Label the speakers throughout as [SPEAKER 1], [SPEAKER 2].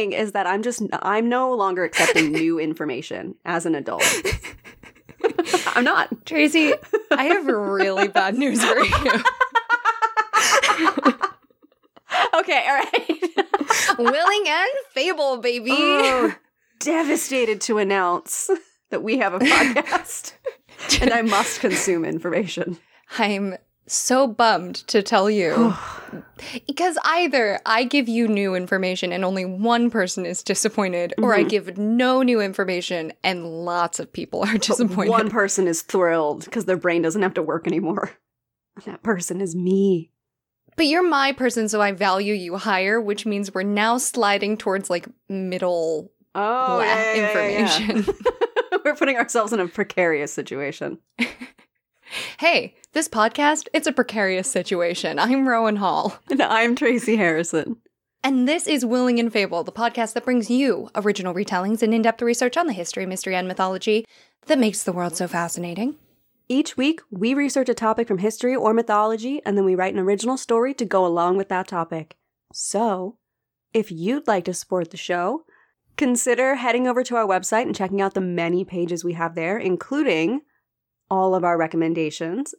[SPEAKER 1] saying is that I'm just I'm no longer accepting new information as an adult. I'm not.
[SPEAKER 2] Tracy, I have really bad news for you.
[SPEAKER 1] okay, all right.
[SPEAKER 2] Willing and Fable, baby.
[SPEAKER 1] Oh, devastated to announce that we have a podcast and I must consume information.
[SPEAKER 2] I'm so bummed to tell you. because either I give you new information and only one person is disappointed, or I mm-hmm. give no new information and lots of people are disappointed.
[SPEAKER 1] One person is thrilled because their brain doesn't have to work anymore. And that person is me.
[SPEAKER 2] But you're my person, so I value you higher, which means we're now sliding towards like middle
[SPEAKER 1] Oh,
[SPEAKER 2] blah
[SPEAKER 1] yeah, yeah, yeah, yeah.
[SPEAKER 2] information.
[SPEAKER 1] We're putting ourselves in a precarious situation.
[SPEAKER 2] hey, this podcast, it's a precarious situation. I'm Rowan Hall.
[SPEAKER 1] And I'm Tracy Harrison.
[SPEAKER 2] And this is Willing and Fable, the podcast that brings you original retellings and in depth research on the history, mystery, and mythology that makes the world so fascinating.
[SPEAKER 1] Each week, we research a topic from history or mythology, and then we write an original story to go along with that topic. So, if you'd like to support the show, consider heading over to our website and checking out the many pages we have there, including all of our recommendations.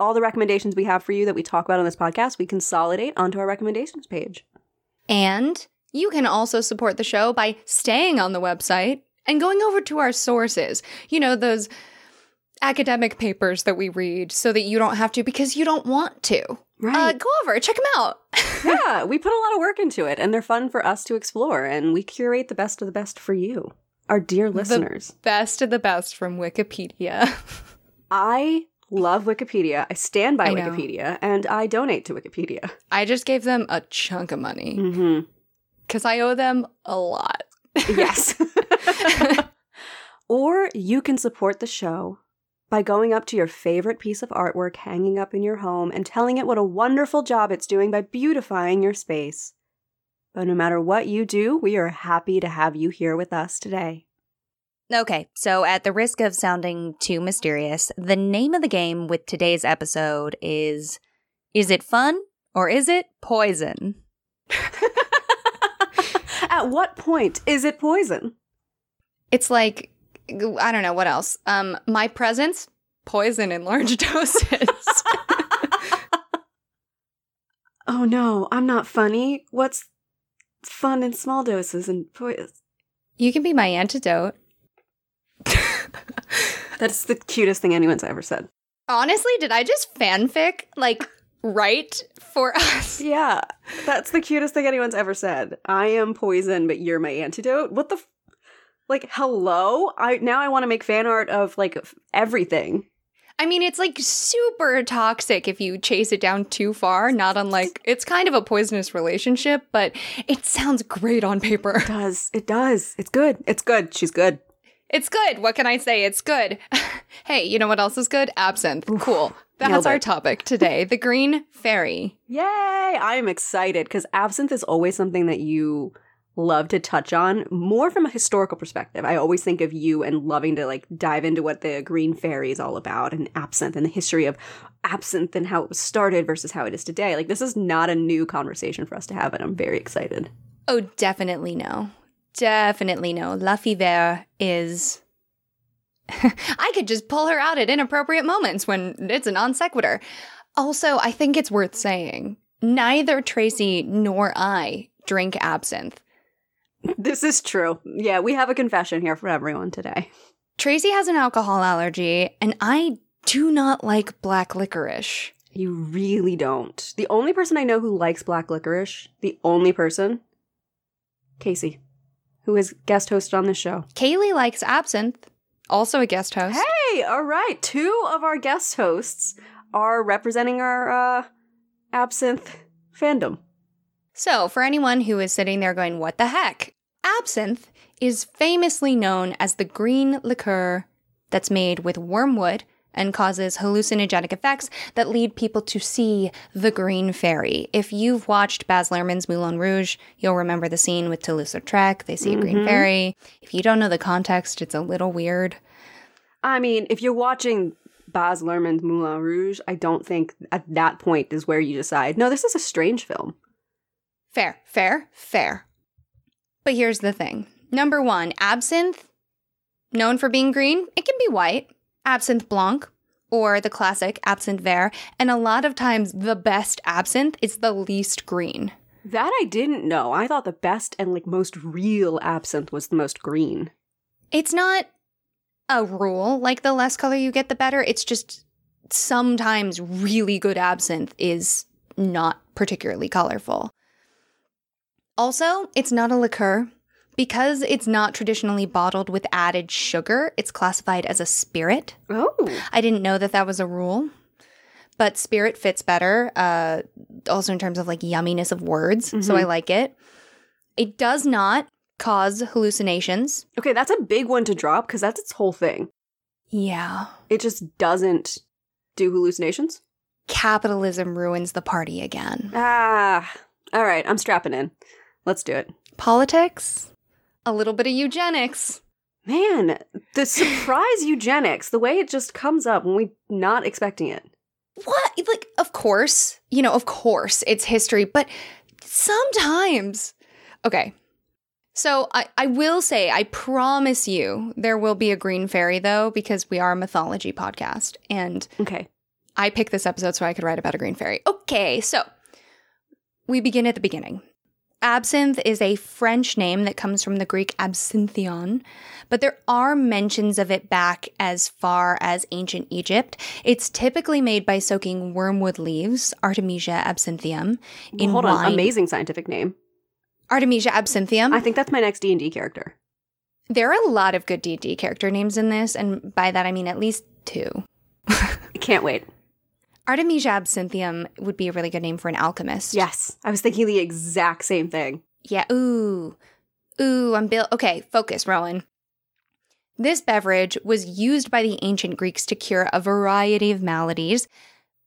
[SPEAKER 1] All the recommendations we have for you that we talk about on this podcast, we consolidate onto our recommendations page.
[SPEAKER 2] And you can also support the show by staying on the website and going over to our sources. You know, those academic papers that we read so that you don't have to because you don't want to. Uh,
[SPEAKER 1] Right.
[SPEAKER 2] go over, check them out.
[SPEAKER 1] yeah, we put a lot of work into it, and they're fun for us to explore, and we curate the best of the best for you, our dear listeners.
[SPEAKER 2] Best of the best from Wikipedia.
[SPEAKER 1] I love Wikipedia. I stand by
[SPEAKER 2] I.
[SPEAKER 1] Wikipedia, and I donate to Wikipedia.
[SPEAKER 2] I just gave them a chunk of money
[SPEAKER 1] Mm-hmm.
[SPEAKER 2] because I owe them a lot.
[SPEAKER 1] Yes. or you can support the show by going up to your favorite piece of artwork hanging up in your home and telling it what a wonderful job it's doing by beautifying your space. But no matter what you do, we are happy to have you here with us today.
[SPEAKER 3] Okay, so at the risk of sounding too mysterious, the name of the game with today's episode is Is it fun or is it poison?
[SPEAKER 1] At what point is it poison?
[SPEAKER 2] It's like, I don't know what else. Um, my presence, poison in large doses.
[SPEAKER 1] Oh no, I'm not funny. What's fun in small doses and poison?
[SPEAKER 2] you can be my antidote.
[SPEAKER 1] That's the cutest thing anyone's ever said.
[SPEAKER 2] Honestly, did I just fanfic like write for us?
[SPEAKER 1] Yeah, that's the cutest thing anyone's ever said. I am poison, but you're my antidote. What the? F- like, hello? I now I want to make fan art of like everything.
[SPEAKER 2] I mean, it's like super toxic if you chase it down too far. Not unlike it's kind of a poisonous relationship, but it sounds great on paper.
[SPEAKER 1] It does it does? It's good. It's good. She's good.
[SPEAKER 2] It's good. What can I say? It's good. hey, you know what else is good? Absinthe. Cool. That's our topic today. The green fairy.
[SPEAKER 1] Yay! I am excited because absinthe is always something that you love to touch on more from a historical perspective. I always think of you and loving to like dive into what the green fairy is all about and absinthe and the history of absinthe and how it was started versus how it is today. Like this is not a new conversation for us to have and I'm very excited.
[SPEAKER 2] Oh, definitely no. Definitely no. La Fée Verte is. I could just pull her out at inappropriate moments when it's a non sequitur. Also, I think it's worth saying neither Tracy nor I drink absinthe.
[SPEAKER 1] This is true. Yeah, we have a confession here for everyone today.
[SPEAKER 2] Tracy has an alcohol allergy, and I do not like black licorice.
[SPEAKER 1] You really don't. The only person I know who likes black licorice, the only person, Casey, who is guest hosted on this show.
[SPEAKER 2] Kaylee likes absinthe, also a guest host.
[SPEAKER 1] Hey, all right. Two of our guest hosts are representing our uh, absinthe fandom.
[SPEAKER 2] So, for anyone who is sitting there going, what the heck? Absinthe is famously known as the green liqueur that's made with wormwood and causes hallucinogenic effects that lead people to see the green fairy. If you've watched Baz Luhrmann's Moulin Rouge, you'll remember the scene with Toulouse-Lautrec. They see a green
[SPEAKER 1] Mhm.
[SPEAKER 2] fairy. If you don't know the context, it's a little weird.
[SPEAKER 1] I mean, if you're watching Baz Luhrmann's Moulin Rouge, I don't think at that point is where you decide, no, this is a strange film.
[SPEAKER 2] Fair, fair, fair. But here's the thing number one, absinthe, known for being green, it can be white. Absinthe blanc, or the classic absinthe vert, and a lot of times the best absinthe is the least green.
[SPEAKER 1] That I didn't know. I thought the best and like most real absinthe was the most green.
[SPEAKER 2] It's not a rule, like the less color you get, the better. It's just sometimes really good absinthe is not particularly colorful. Also, it's not a liqueur. Because it's not traditionally bottled with added sugar, it's classified as a spirit.
[SPEAKER 1] Oh.
[SPEAKER 2] I didn't know that that was a rule, but spirit fits better. Uh, also in terms of like yumminess of words, so
[SPEAKER 1] Mhm.
[SPEAKER 2] I like it. It does not cause hallucinations.
[SPEAKER 1] Okay, that's a big one to drop because that's its whole thing.
[SPEAKER 2] Yeah,
[SPEAKER 1] It just doesn't do hallucinations.
[SPEAKER 2] capitalism ruins the party again.
[SPEAKER 1] Ah. All right, I'm strapping in. Let's do it.
[SPEAKER 2] Politics, a little bit of eugenics.
[SPEAKER 1] Man, the surprise eugenics, the way it just comes up when we're not expecting it.
[SPEAKER 2] What? Like, of course, you know, of course, it's history, but sometimes. Okay. So I, I will say, I promise you, there will be a green fairy, though, because we are a mythology podcast. And
[SPEAKER 1] Okay.
[SPEAKER 2] I picked this episode so I could write about a green fairy. Okay, so we begin at the beginning. Absinthe is a French name that comes from the Greek absinthion, but there are mentions of it back as far as ancient Egypt. It's typically made by soaking wormwood leaves, Artemisia absinthium, in
[SPEAKER 1] Hold
[SPEAKER 2] wine.
[SPEAKER 1] on, amazing scientific name.
[SPEAKER 2] Artemisia absinthium.
[SPEAKER 1] I think that's my next D&D character.
[SPEAKER 2] there are a lot of good D&D character names in this, and by that I mean at least two.
[SPEAKER 1] I can't wait.
[SPEAKER 2] Artemisia absinthium would be a really good name for an alchemist.
[SPEAKER 1] Yes, I was thinking the exact same thing.
[SPEAKER 2] Yeah. Ooh. Ooh, I'm Bill. Okay, focus, Rowan. This beverage was used by the ancient Greeks to cure a variety of maladies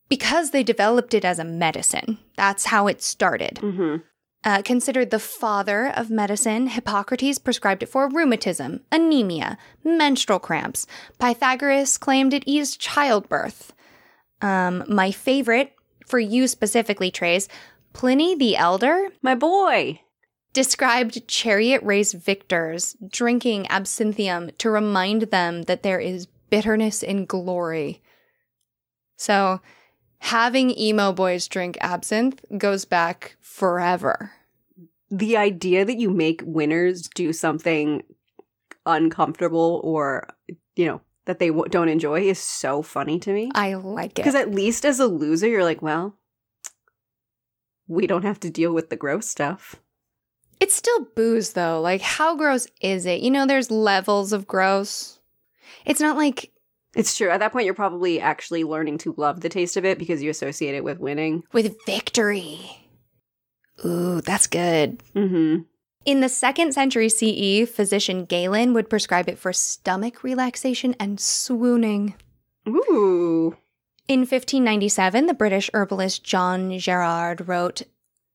[SPEAKER 2] because they developed it as a medicine. That's how it started.
[SPEAKER 1] Mm-hmm.
[SPEAKER 2] Uh, considered the father of medicine, Hippocrates prescribed it for rheumatism, anemia, menstrual cramps. Pythagoras claimed it eased childbirth. Um, my favorite, for you specifically, Trace, Pliny the Elder
[SPEAKER 1] My boy.
[SPEAKER 2] described chariot race victors drinking absinthium to remind them that there is bitterness in glory. So, having emo boys drink absinthe goes back forever.
[SPEAKER 1] The idea that you make winners do something uncomfortable or, you know, that they w- don't enjoy is so funny to me.
[SPEAKER 2] I like it.
[SPEAKER 1] Because at least as a loser, you're like, well, we don't have to deal with the gross stuff.
[SPEAKER 2] It's still booze though. Like, how gross is it? You know, there's levels of gross. It's not like
[SPEAKER 1] It's true. At that point, you're probably actually learning to love the taste of it because you associate it with winning.
[SPEAKER 2] with victory. Ooh, that's good.
[SPEAKER 1] Mm-hmm.
[SPEAKER 2] In the second century CE, physician Galen would prescribe it for stomach relaxation and swooning.
[SPEAKER 1] Ooh.
[SPEAKER 2] In 1597, the British herbalist John Gerard wrote,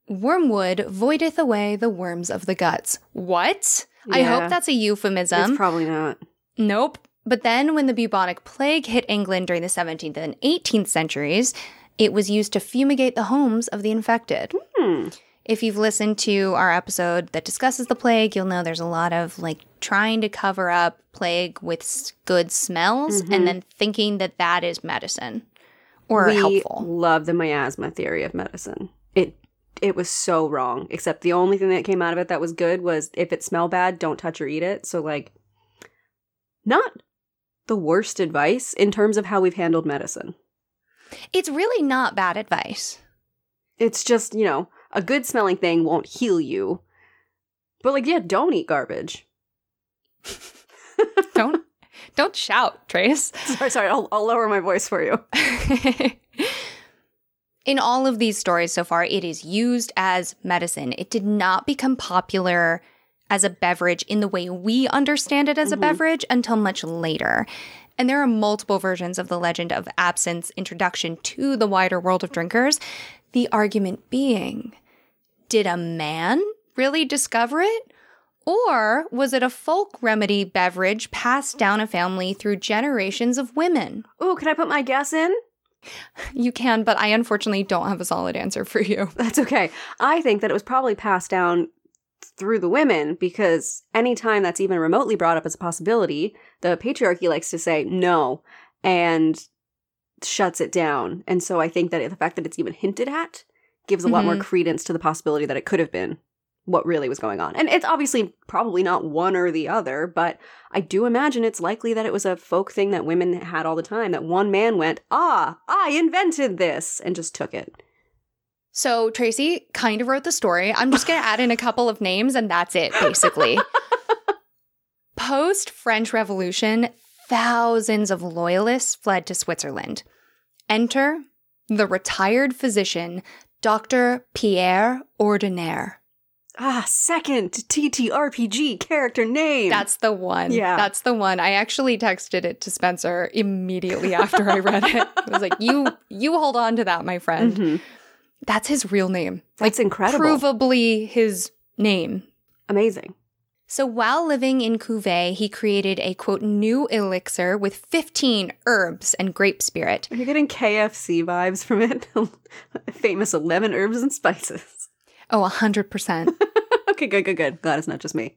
[SPEAKER 2] Wormwood voideth away the worms of the guts. What? I hope that's a euphemism.
[SPEAKER 1] It's probably not.
[SPEAKER 2] Nope. But then, when the bubonic plague hit England during the 17th and 18th centuries, it was used to fumigate the homes of the infected.
[SPEAKER 1] Hmm.
[SPEAKER 2] If you've listened to our episode that discusses the plague, you'll know there's a lot of like trying to cover up plague with good smells
[SPEAKER 1] Mhm.
[SPEAKER 2] and then thinking that that is medicine or
[SPEAKER 1] we
[SPEAKER 2] helpful.
[SPEAKER 1] love the miasma theory of medicine. It it was so wrong. Except the only thing that came out of it that was good was if it smell bad, don't touch or eat it. So like, not the worst advice in terms of how we've handled medicine.
[SPEAKER 2] It's really not bad advice.
[SPEAKER 1] It's just you know a good smelling thing won't heal you, but like yeah, don't eat garbage.
[SPEAKER 2] Don't don't shout, Trace.
[SPEAKER 1] sorry, sorry. I'll, I'll lower my voice for you.
[SPEAKER 2] In all of these stories so far, it is used as medicine. It did not become popular as a beverage in the way we understand it as a
[SPEAKER 1] Mhm.
[SPEAKER 2] beverage until much later. And there are multiple versions of the legend of absinthe's introduction to the wider world of drinkers. The argument being did a man really discover it? Or was it a folk remedy beverage passed down a family through generations of women?
[SPEAKER 1] Ooh, can I put my guess in?
[SPEAKER 2] You can, but I unfortunately don't have a solid answer for you.
[SPEAKER 1] That's okay. I think that it was probably passed down through the women because anytime that's even remotely brought up as a possibility, the patriarchy likes to say no and shuts it down. And so I think that the fact that it's even hinted at gives a lot more
[SPEAKER 2] Mhm.
[SPEAKER 1] credence to the possibility that it could have been what really was going on. And it's obviously probably not one or the other, but I do imagine it's likely that it was a folk thing that women had all the time that one man went, "Ah, I invented this," and just took it.
[SPEAKER 2] So Tracy kind of wrote the story. I'm just going to add in a couple of names and that's it, basically. Post French Revolution, thousands of loyalists fled to Switzerland. Enter the retired physician, Dr. Pierre Ordinaire.
[SPEAKER 1] Ah, second TTRPG character name.
[SPEAKER 2] That's the one.
[SPEAKER 1] Yeah.
[SPEAKER 2] That's the one. I actually texted it to Spencer immediately after I read it. I was like, "You you hold on to that, my friend."
[SPEAKER 1] Mhm.
[SPEAKER 2] That's his real name.
[SPEAKER 1] That's incredible.
[SPEAKER 2] Provably his name.
[SPEAKER 1] Amazing.
[SPEAKER 2] So while living in Couvet, he created a quote new elixir with 15 herbs and grape spirit.
[SPEAKER 1] Are you getting KFC vibes from it? Famous 11 herbs and spices.
[SPEAKER 2] Oh, 100%.
[SPEAKER 1] okay, good, good, good. Glad it's not just me.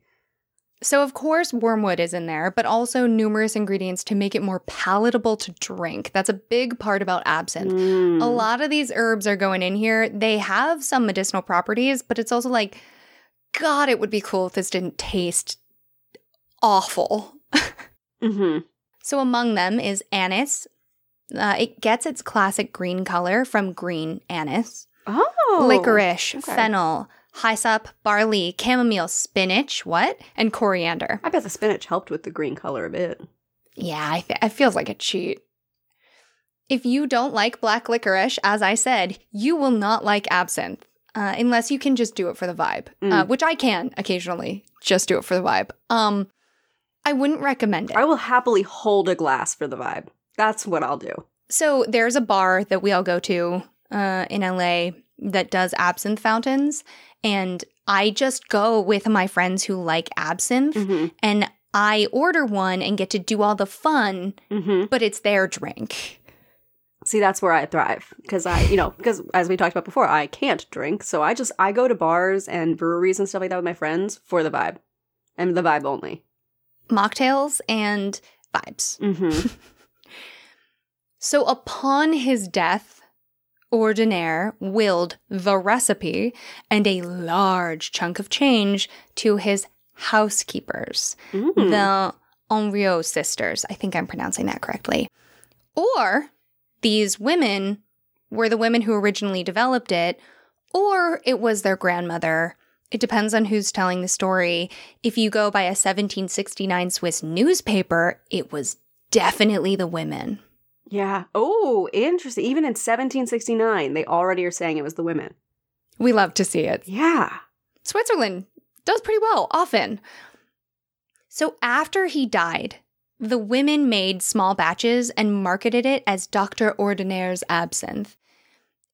[SPEAKER 2] so of course wormwood is in there, but also numerous ingredients to make it more palatable to drink. That's a big part about absinthe.
[SPEAKER 1] Mm.
[SPEAKER 2] A lot of these herbs are going in here. They have some medicinal properties, but it's also like, God, it would be cool if this didn't taste awful.
[SPEAKER 1] hmm
[SPEAKER 2] So among them is anise. Uh, it gets its classic green color from green anise,
[SPEAKER 1] Oh.
[SPEAKER 2] licorice,
[SPEAKER 1] okay.
[SPEAKER 2] fennel, hyssop, barley, chamomile, spinach, what? And coriander.
[SPEAKER 1] I bet the spinach helped with the green color a bit.
[SPEAKER 2] Yeah, I th- it feels like a cheat. If you don't like black licorice, as I said, you will not like absinthe. Uh, unless you can just do it for the vibe, uh,
[SPEAKER 1] Mm.
[SPEAKER 2] which I can occasionally just do it for the vibe. Um, I wouldn't recommend it.
[SPEAKER 1] I will happily hold a glass for the vibe. That's what I'll do.
[SPEAKER 2] So there's a bar that we all go to uh, in LA that does absinthe fountains, and I just go with my friends who like absinthe,
[SPEAKER 1] hmm
[SPEAKER 2] and I order one and get to do all the fun,
[SPEAKER 1] hmm
[SPEAKER 2] but it's their drink.
[SPEAKER 1] See, that's where I thrive because I, you know, because as we talked about before, I can't drink, so I just I go to bars and breweries and stuff like that with my friends for the vibe, and the vibe only.
[SPEAKER 2] Mocktails and vibes.
[SPEAKER 1] hmm
[SPEAKER 2] So upon his death, Ordinaire willed the recipe and a large chunk of change to his housekeepers.
[SPEAKER 1] Mm.
[SPEAKER 2] the Henriot sisters. I think I'm pronouncing that correctly. Or these women were the women who originally developed it, or it was their grandmother. It depends on who's telling the story. If you go by a 1769 Swiss newspaper, it was definitely the women.
[SPEAKER 1] Yeah. Oh, interesting. Even in 1769, they already are saying it was the women.
[SPEAKER 2] We love to see it.
[SPEAKER 1] Yeah.
[SPEAKER 2] Switzerland does pretty well often. So after he died, the women made small batches and marketed it as Dr. Ordinaire's absinthe.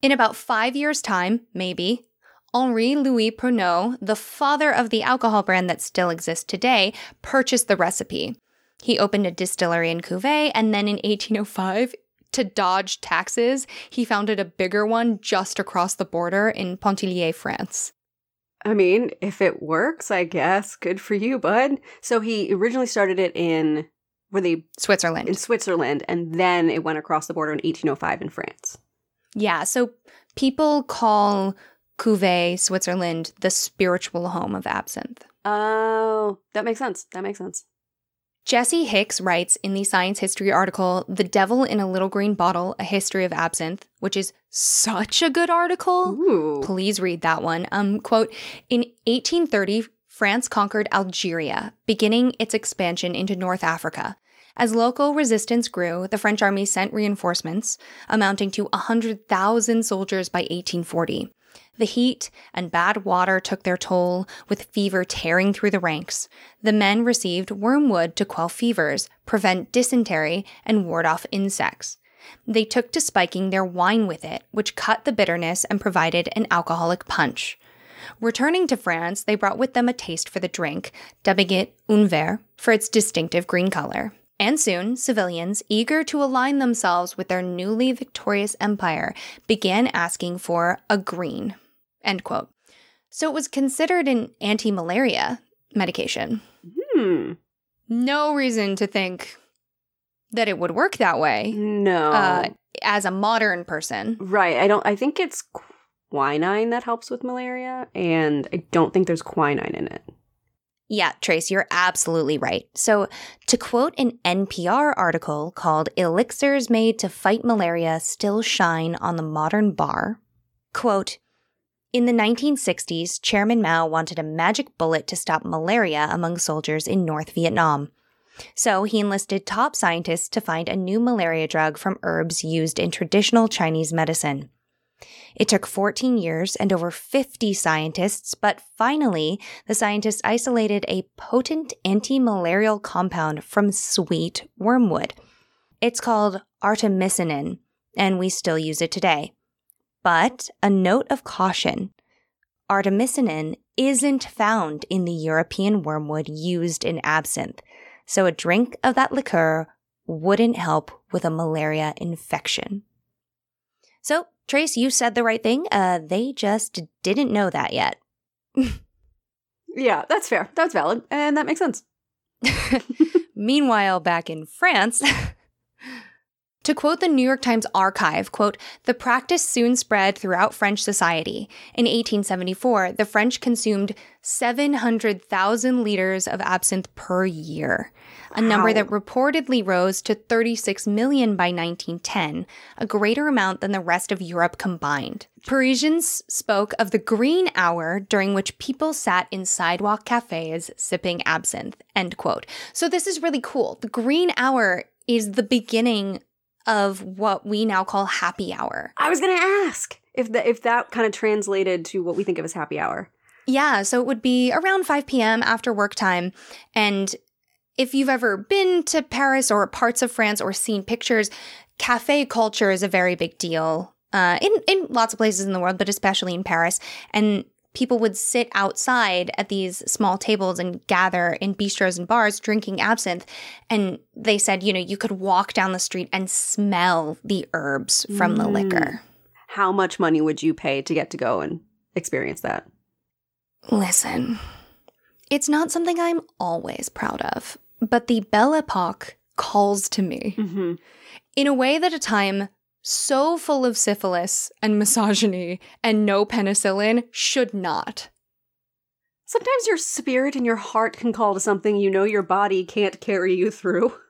[SPEAKER 2] In about five years' time, maybe, Henri Louis Pernod, the father of the alcohol brand that still exists today, purchased the recipe. He opened a distillery in Couvet, and then in 1805, to dodge taxes, he founded a bigger one just across the border in Pontarlier, France.
[SPEAKER 1] I mean, if it works, I guess good for you, bud. So he originally started it in were they
[SPEAKER 2] Switzerland.
[SPEAKER 1] in Switzerland, and then it went across the border in 1805 in France.
[SPEAKER 2] Yeah, so people call Couvet, Switzerland, the spiritual home of absinthe.
[SPEAKER 1] Oh, that makes sense. That makes sense.
[SPEAKER 2] Jesse Hicks writes in the Science History article, The Devil in a Little Green Bottle A History of Absinthe, which is such a good article.
[SPEAKER 1] Ooh.
[SPEAKER 2] Please read that one. Um, quote In 1830, France conquered Algeria, beginning its expansion into North Africa. As local resistance grew, the French army sent reinforcements, amounting to 100,000 soldiers by 1840. The heat and bad water took their toll, with fever tearing through the ranks. The men received wormwood to quell fevers, prevent dysentery, and ward off insects. They took to spiking their wine with it, which cut the bitterness and provided an alcoholic punch. Returning to France, they brought with them a taste for the drink, dubbing it un vert for its distinctive green color. And soon, civilians, eager to align themselves with their newly victorious empire, began asking for a green. End quote. So it was considered an anti malaria medication.
[SPEAKER 1] Hmm.
[SPEAKER 2] No reason to think that it would work that way
[SPEAKER 1] No.
[SPEAKER 2] uh, as a modern person.
[SPEAKER 1] right. I don't. I think it's quinine that helps with malaria, and I don't think there's quinine in it.
[SPEAKER 3] Yeah, Trace, you're absolutely right. So, to quote an NPR article called Elixirs Made to Fight Malaria Still Shine on the Modern Bar, quote, in the 1960s, Chairman Mao wanted a magic bullet to stop malaria among soldiers in North Vietnam. So he enlisted top scientists to find a new malaria drug from herbs used in traditional Chinese medicine. It took 14 years and over 50 scientists, but finally, the scientists isolated a potent anti malarial compound from sweet wormwood. It's called artemisinin, and we still use it today. But a note of caution artemisinin isn't found in the European wormwood used in absinthe, so a drink of that liqueur wouldn't help with a malaria infection. So, Trace, you said the right thing. Uh, they just didn't know that yet.
[SPEAKER 1] Yeah, that's fair. That's valid, and that makes sense.
[SPEAKER 3] Meanwhile, back in France,
[SPEAKER 2] To quote the New York Times archive, quote, the practice soon spread throughout French society. In 1874, the French consumed 700,000 liters of absinthe per year, a number that reportedly rose to 36 million by 1910, a greater amount than the rest of Europe combined. Parisians spoke of the green hour during which people sat in sidewalk cafes sipping absinthe, end quote. So this is really cool. The green hour is the beginning of what we now call happy hour.
[SPEAKER 1] I was gonna ask if that if that kind of translated to what we think of as happy hour.
[SPEAKER 2] Yeah, so it would be around 5 p.m. after work time. And if you've ever been to Paris or parts of France or seen pictures, cafe culture is a very big deal uh, in, in lots of places in the world, but especially in Paris. And people would sit outside at these small tables and gather in bistros and bars drinking absinthe. And they said, you know, you could walk down the street and smell the herbs from the
[SPEAKER 1] Mm.
[SPEAKER 2] liquor.
[SPEAKER 1] How much money would you pay to get to go and experience that?
[SPEAKER 2] Listen, it's not something I'm always proud of, but the Belle Epoque calls to me
[SPEAKER 1] Mm-hmm.
[SPEAKER 2] in a way that a time so full of syphilis and misogyny and no penicillin should not.
[SPEAKER 1] Sometimes your spirit and your heart can call to something you know your body can't carry you through.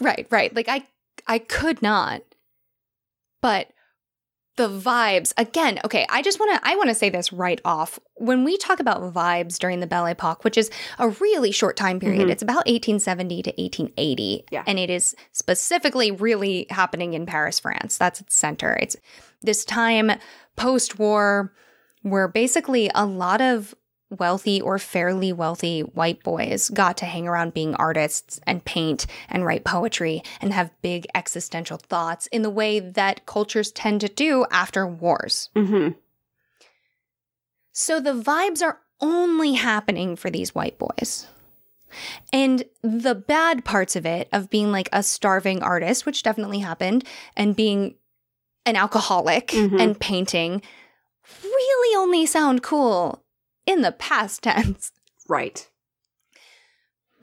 [SPEAKER 2] Right, right. Like I I could not. But the vibes again okay i just want to i want to say this right off when we talk about vibes during the belle epoque which is a really short time period
[SPEAKER 1] Mhm.
[SPEAKER 2] it's about 1870 to 1880
[SPEAKER 1] Yeah.
[SPEAKER 2] and it is specifically really happening in paris france that's its center it's this time post-war where basically a lot of wealthy or fairly wealthy white boys got to hang around being artists and paint and write poetry and have big existential thoughts in the way that cultures tend to do after wars.
[SPEAKER 1] Mm-hmm.
[SPEAKER 2] So the vibes are only happening for these white boys. And the bad parts of it, of being like a starving artist, which definitely happened, and being an alcoholic
[SPEAKER 1] Mhm.
[SPEAKER 2] and painting, really only sound cool in the past tense.
[SPEAKER 1] Right.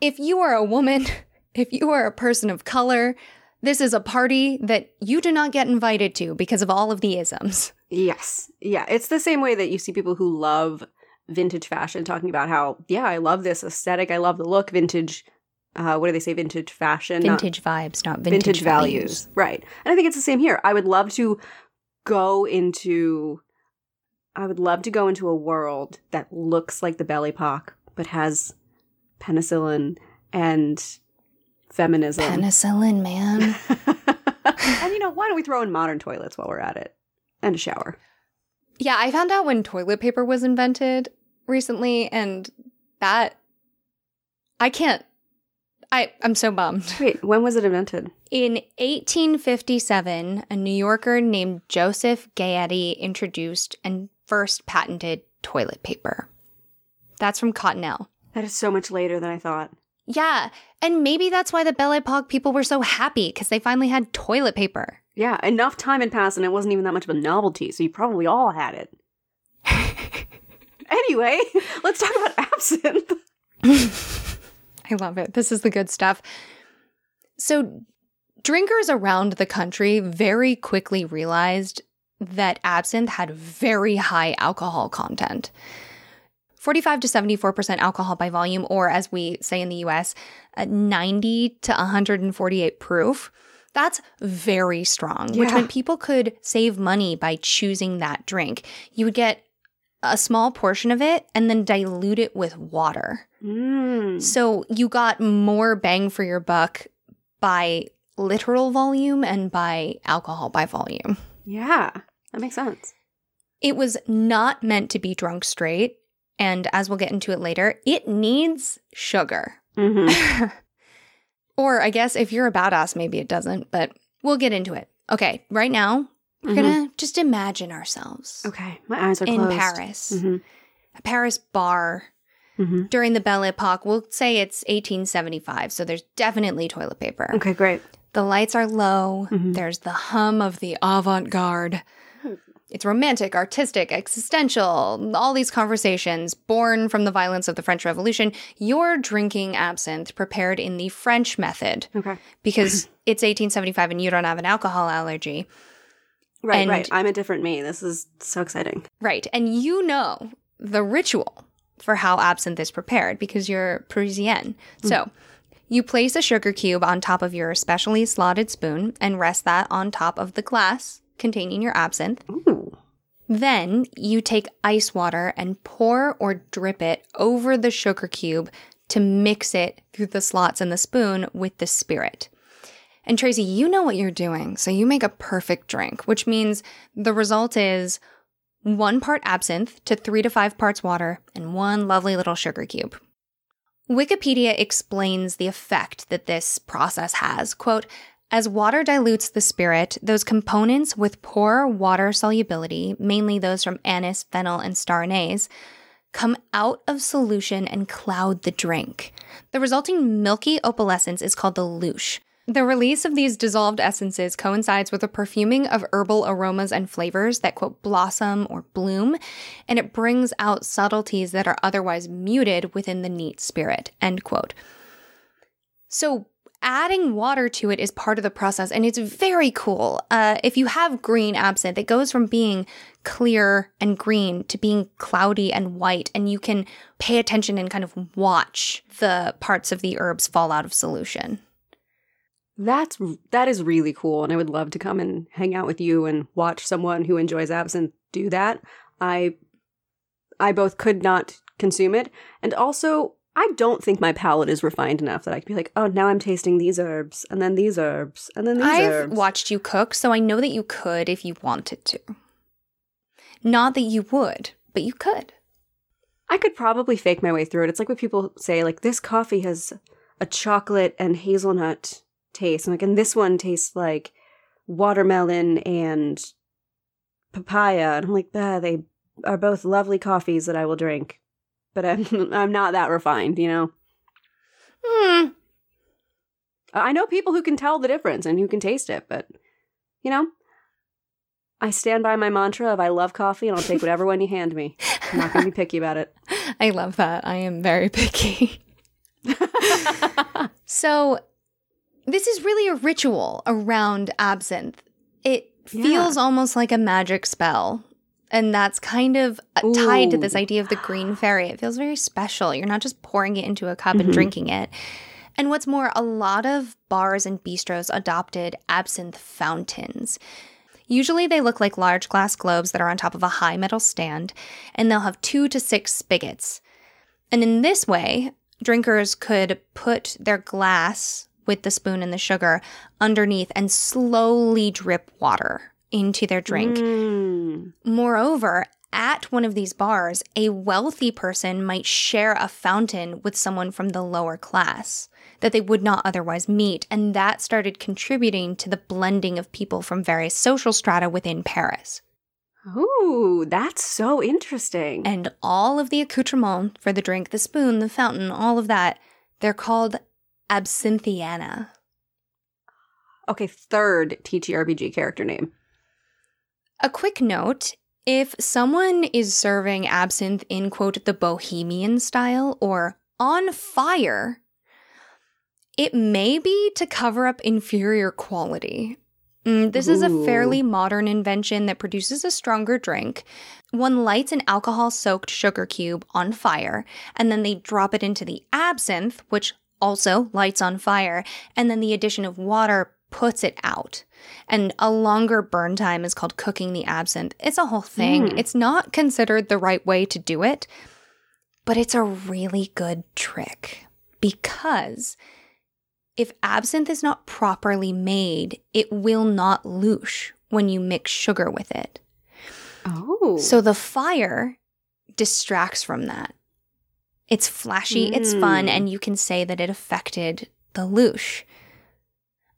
[SPEAKER 2] If you are a woman, if you are a person of color, this is a party that you do not get invited to because of all of the isms.
[SPEAKER 1] Yes. Yeah. It's the same way that you see people who love vintage fashion talking about how, yeah, I love this aesthetic. I love the look. Vintage, uh, what do they say? Vintage fashion. not-
[SPEAKER 2] Vintage vibes, not
[SPEAKER 1] vintage,
[SPEAKER 2] vintage,
[SPEAKER 1] values. Right. And I think it's the same here. I would love to go into I would love to go into a world that looks like the Belle Epoque, but has penicillin and feminism.
[SPEAKER 2] Penicillin, man.
[SPEAKER 1] and you know, why don't we throw in modern toilets while we're at it? And a shower.
[SPEAKER 2] Yeah, I found out when toilet paper was invented recently, and that I can't. I I'm so bummed.
[SPEAKER 1] Wait, when was it invented?
[SPEAKER 2] In 1857, a New Yorker named Joseph Gayetty introduced and first patented toilet paper. That's from Cottonelle.
[SPEAKER 1] That is so much later than I thought.
[SPEAKER 2] Yeah, and maybe that's why the Belle Epoque people were so happy because they finally had toilet paper.
[SPEAKER 1] Yeah, enough time had passed and it wasn't even that much of a novelty, so you probably all had it. Anyway, let's talk about absinthe.
[SPEAKER 2] I love it. This is the good stuff. So, drinkers around the country very quickly realized that absinthe had very high alcohol content. 45 to 74% alcohol by volume, or as we say in the US, 90 to 148 proof. That's very strong, which
[SPEAKER 1] Yeah.
[SPEAKER 2] meant people could save money by choosing that drink. You would get a small portion of it and then dilute it with water.
[SPEAKER 1] Mm.
[SPEAKER 2] So you got more bang for your buck by literal volume and by alcohol by volume.
[SPEAKER 1] Yeah, that makes sense.
[SPEAKER 2] It was not meant to be drunk straight. And as we'll get into it later, it needs sugar.
[SPEAKER 1] Mm-hmm.
[SPEAKER 2] or I guess if you're a badass, maybe it doesn't, but we'll get into it. Okay, right now, we're gonna just imagine ourselves
[SPEAKER 1] Okay, my eyes are
[SPEAKER 2] in
[SPEAKER 1] closed.
[SPEAKER 2] Paris,
[SPEAKER 1] Mhm.
[SPEAKER 2] a Paris bar
[SPEAKER 1] Mhm.
[SPEAKER 2] during the Belle Epoque. We'll say it's 1875, so there's definitely toilet paper.
[SPEAKER 1] Okay, great.
[SPEAKER 2] The lights are low.
[SPEAKER 1] Mhm.
[SPEAKER 2] There's the hum of the avant garde. It's romantic, artistic, existential, all these conversations born from the violence of the French Revolution. You're drinking absinthe prepared in the French method
[SPEAKER 1] Okay.
[SPEAKER 2] because it's 1875 and you don't have an alcohol allergy.
[SPEAKER 1] Right,
[SPEAKER 2] And-
[SPEAKER 1] right. I'm a different me. This is so exciting.
[SPEAKER 2] Right. And you know the ritual for how absinthe is prepared because you're Parisienne. Hmm. So you place a sugar cube on top of your specially slotted spoon and rest that on top of the glass containing your absinthe.
[SPEAKER 1] Ooh.
[SPEAKER 2] Then you take ice water and pour or drip it over the sugar cube to mix it through the slots in the spoon with the spirit. And Tracy, you know what you're doing, so you make a perfect drink, which means the result is one part absinthe to three to five parts water and one lovely little sugar cube. Wikipedia explains the effect that this process has. Quote, as water dilutes the spirit, those components with poor water solubility, mainly those from anise, fennel, and star anise, come out of solution and cloud the drink. The resulting milky opalescence is called the louche. The release of these dissolved essences coincides with the perfuming of herbal aromas and flavors that quote blossom or bloom, and it brings out subtleties that are otherwise muted within the neat spirit. End quote. So adding water to it is part of the process, and it's very cool. Uh, if you have green absinthe, it goes from being clear and green to being cloudy and white, and you can pay attention and kind of watch the parts of the herbs fall out of solution.
[SPEAKER 1] That's that is really cool, and I would love to come and hang out with you and watch someone who enjoys absinthe do that. I I both could not consume it, and also I don't think my palate is refined enough that I could be like, oh, now I'm tasting these herbs, and then these herbs, and then these herbs.
[SPEAKER 2] I've watched you cook, so I know that you could if you wanted to. Not that you would, but you could.
[SPEAKER 1] I could probably fake my way through it. It's like when people say, like, this coffee has a chocolate and hazelnut taste, and like, and this one tastes like watermelon and papaya, and I'm like, ah, they are both lovely coffees that I will drink, but I'm I'm not that refined, you know.
[SPEAKER 2] Hmm.
[SPEAKER 1] I know people who can tell the difference and who can taste it, but you know, I stand by my mantra of I love coffee and I'll take whatever one you hand me. I'm not going to be picky about it.
[SPEAKER 2] I love that. I am very picky. so, this is really a ritual around absinthe. It feels almost like a magic spell. And that's kind of uh, tied to this idea of the green fairy. It feels very special. You're not just pouring it into a cup and
[SPEAKER 1] Mhm.
[SPEAKER 2] drinking it. And what's more, a lot of bars and bistros adopted absinthe fountains. Usually they look like large glass globes that are on top of a high metal stand, and they'll have two to six spigots. And in this way, drinkers could put their glass with the spoon and the sugar underneath and slowly drip water into their drink.
[SPEAKER 1] Mm.
[SPEAKER 2] Moreover, at one of these bars, a wealthy person might share a fountain with someone from the lower class that they would not otherwise meet, and that started contributing to the blending of people from various social strata within Paris.
[SPEAKER 1] Ooh, that's so interesting.
[SPEAKER 2] And all of the accoutrements for the drink, the spoon, the fountain, all of that, they're called absinthiana.
[SPEAKER 1] okay, third TTRPG character name.
[SPEAKER 2] A quick note If someone is serving absinthe in, quote, the bohemian style or on fire, it may be to cover up inferior quality. Mm, this is a fairly modern invention that produces a stronger drink. One lights an alcohol soaked sugar cube on fire, and then they drop it into the absinthe, which also lights on fire, and then the addition of water puts it out. And a longer burn time is called cooking the absinthe. It's a whole thing.
[SPEAKER 1] Mm.
[SPEAKER 2] It's not considered the right way to do it, but it's a really good trick because if absinthe is not properly made, it will not louche when you mix sugar with it.
[SPEAKER 1] Oh.
[SPEAKER 2] So the fire distracts from that. It's flashy, it's fun,
[SPEAKER 1] Mm.
[SPEAKER 2] and you can say that it affected the louche.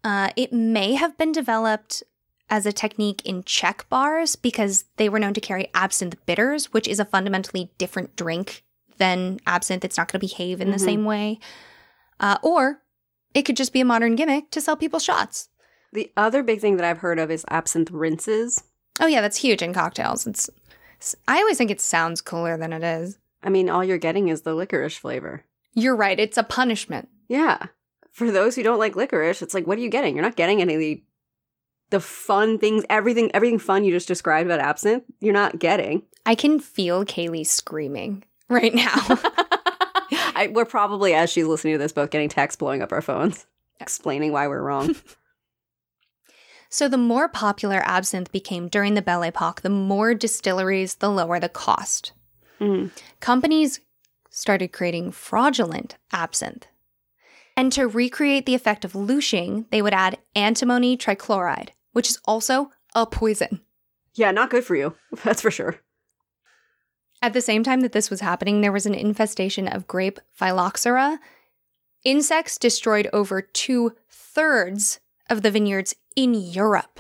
[SPEAKER 2] Uh, it may have been developed as a technique in Czech bars because they were known to carry absinthe bitters, which is a fundamentally different drink than absinthe. It's not going to behave in the
[SPEAKER 1] Mhm.
[SPEAKER 2] same way. Uh, or it could just be a modern gimmick to sell people shots.
[SPEAKER 1] the other big thing that I've heard of is absinthe rinses.
[SPEAKER 2] Oh yeah, that's huge in cocktails. It's I always think it sounds cooler than it is.
[SPEAKER 1] I mean, all you're getting is the licorice flavor.
[SPEAKER 2] You're right, it's a punishment.
[SPEAKER 1] Yeah. For those who don't like licorice, it's like, what are you getting? You're not getting any of the the fun things, everything, everything fun you just described about absinthe. You're not getting.
[SPEAKER 2] I can feel Kaylee screaming right now.
[SPEAKER 1] I, we're probably, as she's listening to this, both getting texts blowing up our phones, explaining why we're wrong.
[SPEAKER 2] so the more popular absinthe became during the Belle Epoque, the more distilleries, the lower the cost.
[SPEAKER 1] Mm.
[SPEAKER 2] Companies started creating fraudulent absinthe. And to recreate the effect of louching, they would add antimony trichloride, which is also a poison.
[SPEAKER 1] Yeah, not good for you. That's for sure.
[SPEAKER 2] At the same time that this was happening, there was an infestation of grape phylloxera. Insects destroyed over two thirds of the vineyards in Europe.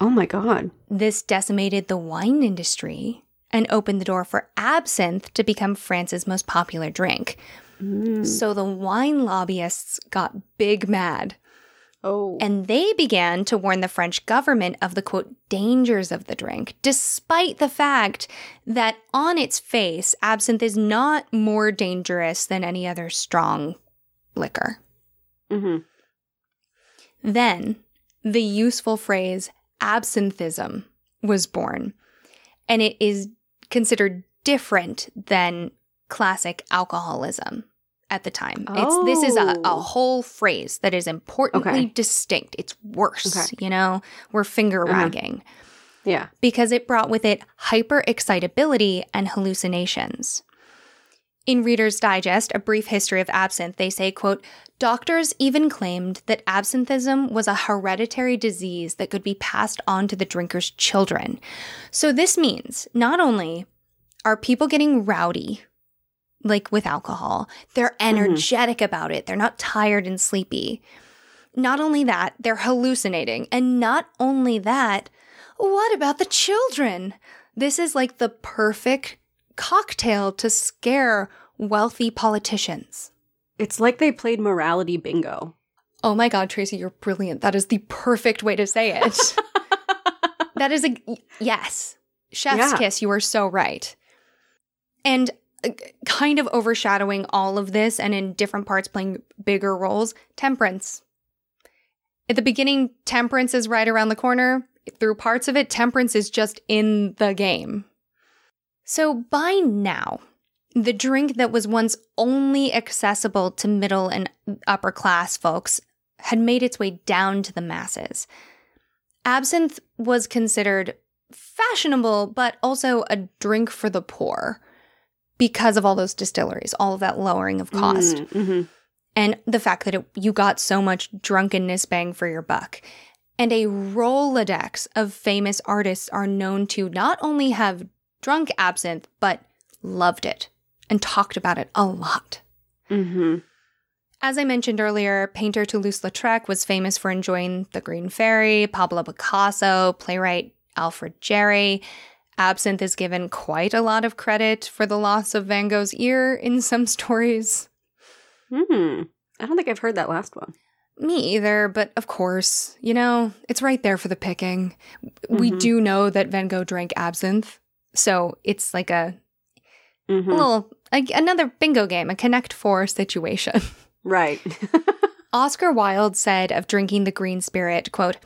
[SPEAKER 1] Oh my God.
[SPEAKER 2] This decimated the wine industry and opened the door for absinthe to become France's most popular drink.
[SPEAKER 1] Mm.
[SPEAKER 2] So the wine lobbyists got big mad
[SPEAKER 1] Oh.
[SPEAKER 2] and they began to warn the French government of the quote dangers of the drink, despite the fact that on its face, absinthe is not more dangerous than any other strong liquor.
[SPEAKER 1] hmm
[SPEAKER 2] Then the useful phrase absinthism was born, and it is considered different than classic alcoholism at the time. It's this is a, a
[SPEAKER 1] Oh.
[SPEAKER 2] whole phrase that is importantly
[SPEAKER 1] Okay.
[SPEAKER 2] distinct. It's worse,
[SPEAKER 1] Okay.
[SPEAKER 2] you know. We're finger
[SPEAKER 1] Uh-huh.
[SPEAKER 2] wagging
[SPEAKER 1] Yeah.
[SPEAKER 2] because it brought with it hyper excitability and hallucinations. In Reader's Digest, a brief history of absinthe, they say, quote, Doctors even claimed that absinthism was a hereditary disease that could be passed on to the drinker's children. So this means not only are people getting rowdy, like with alcohol, they're mm-hmm. energetic about it, they're not tired and sleepy. Not only that, they're hallucinating. And not only that, what about the children? This is like the perfect cocktail to scare wealthy politicians.
[SPEAKER 1] It's like they played morality bingo.
[SPEAKER 2] Oh my God, Tracy, you're brilliant. That is the perfect way to say it. that is a yes. Chef's
[SPEAKER 1] Yeah.
[SPEAKER 2] kiss. You are so right. And kind of overshadowing all of this and in different parts playing bigger roles, temperance. At the beginning, temperance is right around the corner. Through parts of it, temperance is just in the game. So by now, the drink that was once only accessible to middle and upper class folks had made its way down to the masses. Absinthe was considered fashionable, but also a drink for the poor because of all those distilleries, all of that lowering of cost,
[SPEAKER 1] Mm-hmm.
[SPEAKER 2] and the fact that it, you got so much drunkenness bang for your buck. And a Rolodex of famous artists are known to not only have drunk absinthe, but loved it and talked about it a lot.
[SPEAKER 1] Mm-hmm.
[SPEAKER 2] As I mentioned earlier, painter Toulouse-Lautrec was famous for enjoying The Green Fairy, Pablo Picasso, playwright Alfred Jarry. Absinthe is given quite a lot of credit for the loss of Van Gogh's ear in some stories.
[SPEAKER 1] Hmm. I don't think I've heard that last one.
[SPEAKER 2] Me either, but of course, you know, it's right there for the picking. We
[SPEAKER 1] Mhm.
[SPEAKER 2] do know that Van Gogh drank absinthe. So it's like a,
[SPEAKER 1] Mhm.
[SPEAKER 2] a little, a, another bingo game, a Connect Four situation.
[SPEAKER 1] Right.
[SPEAKER 2] Oscar Wilde said of drinking the green spirit, quote,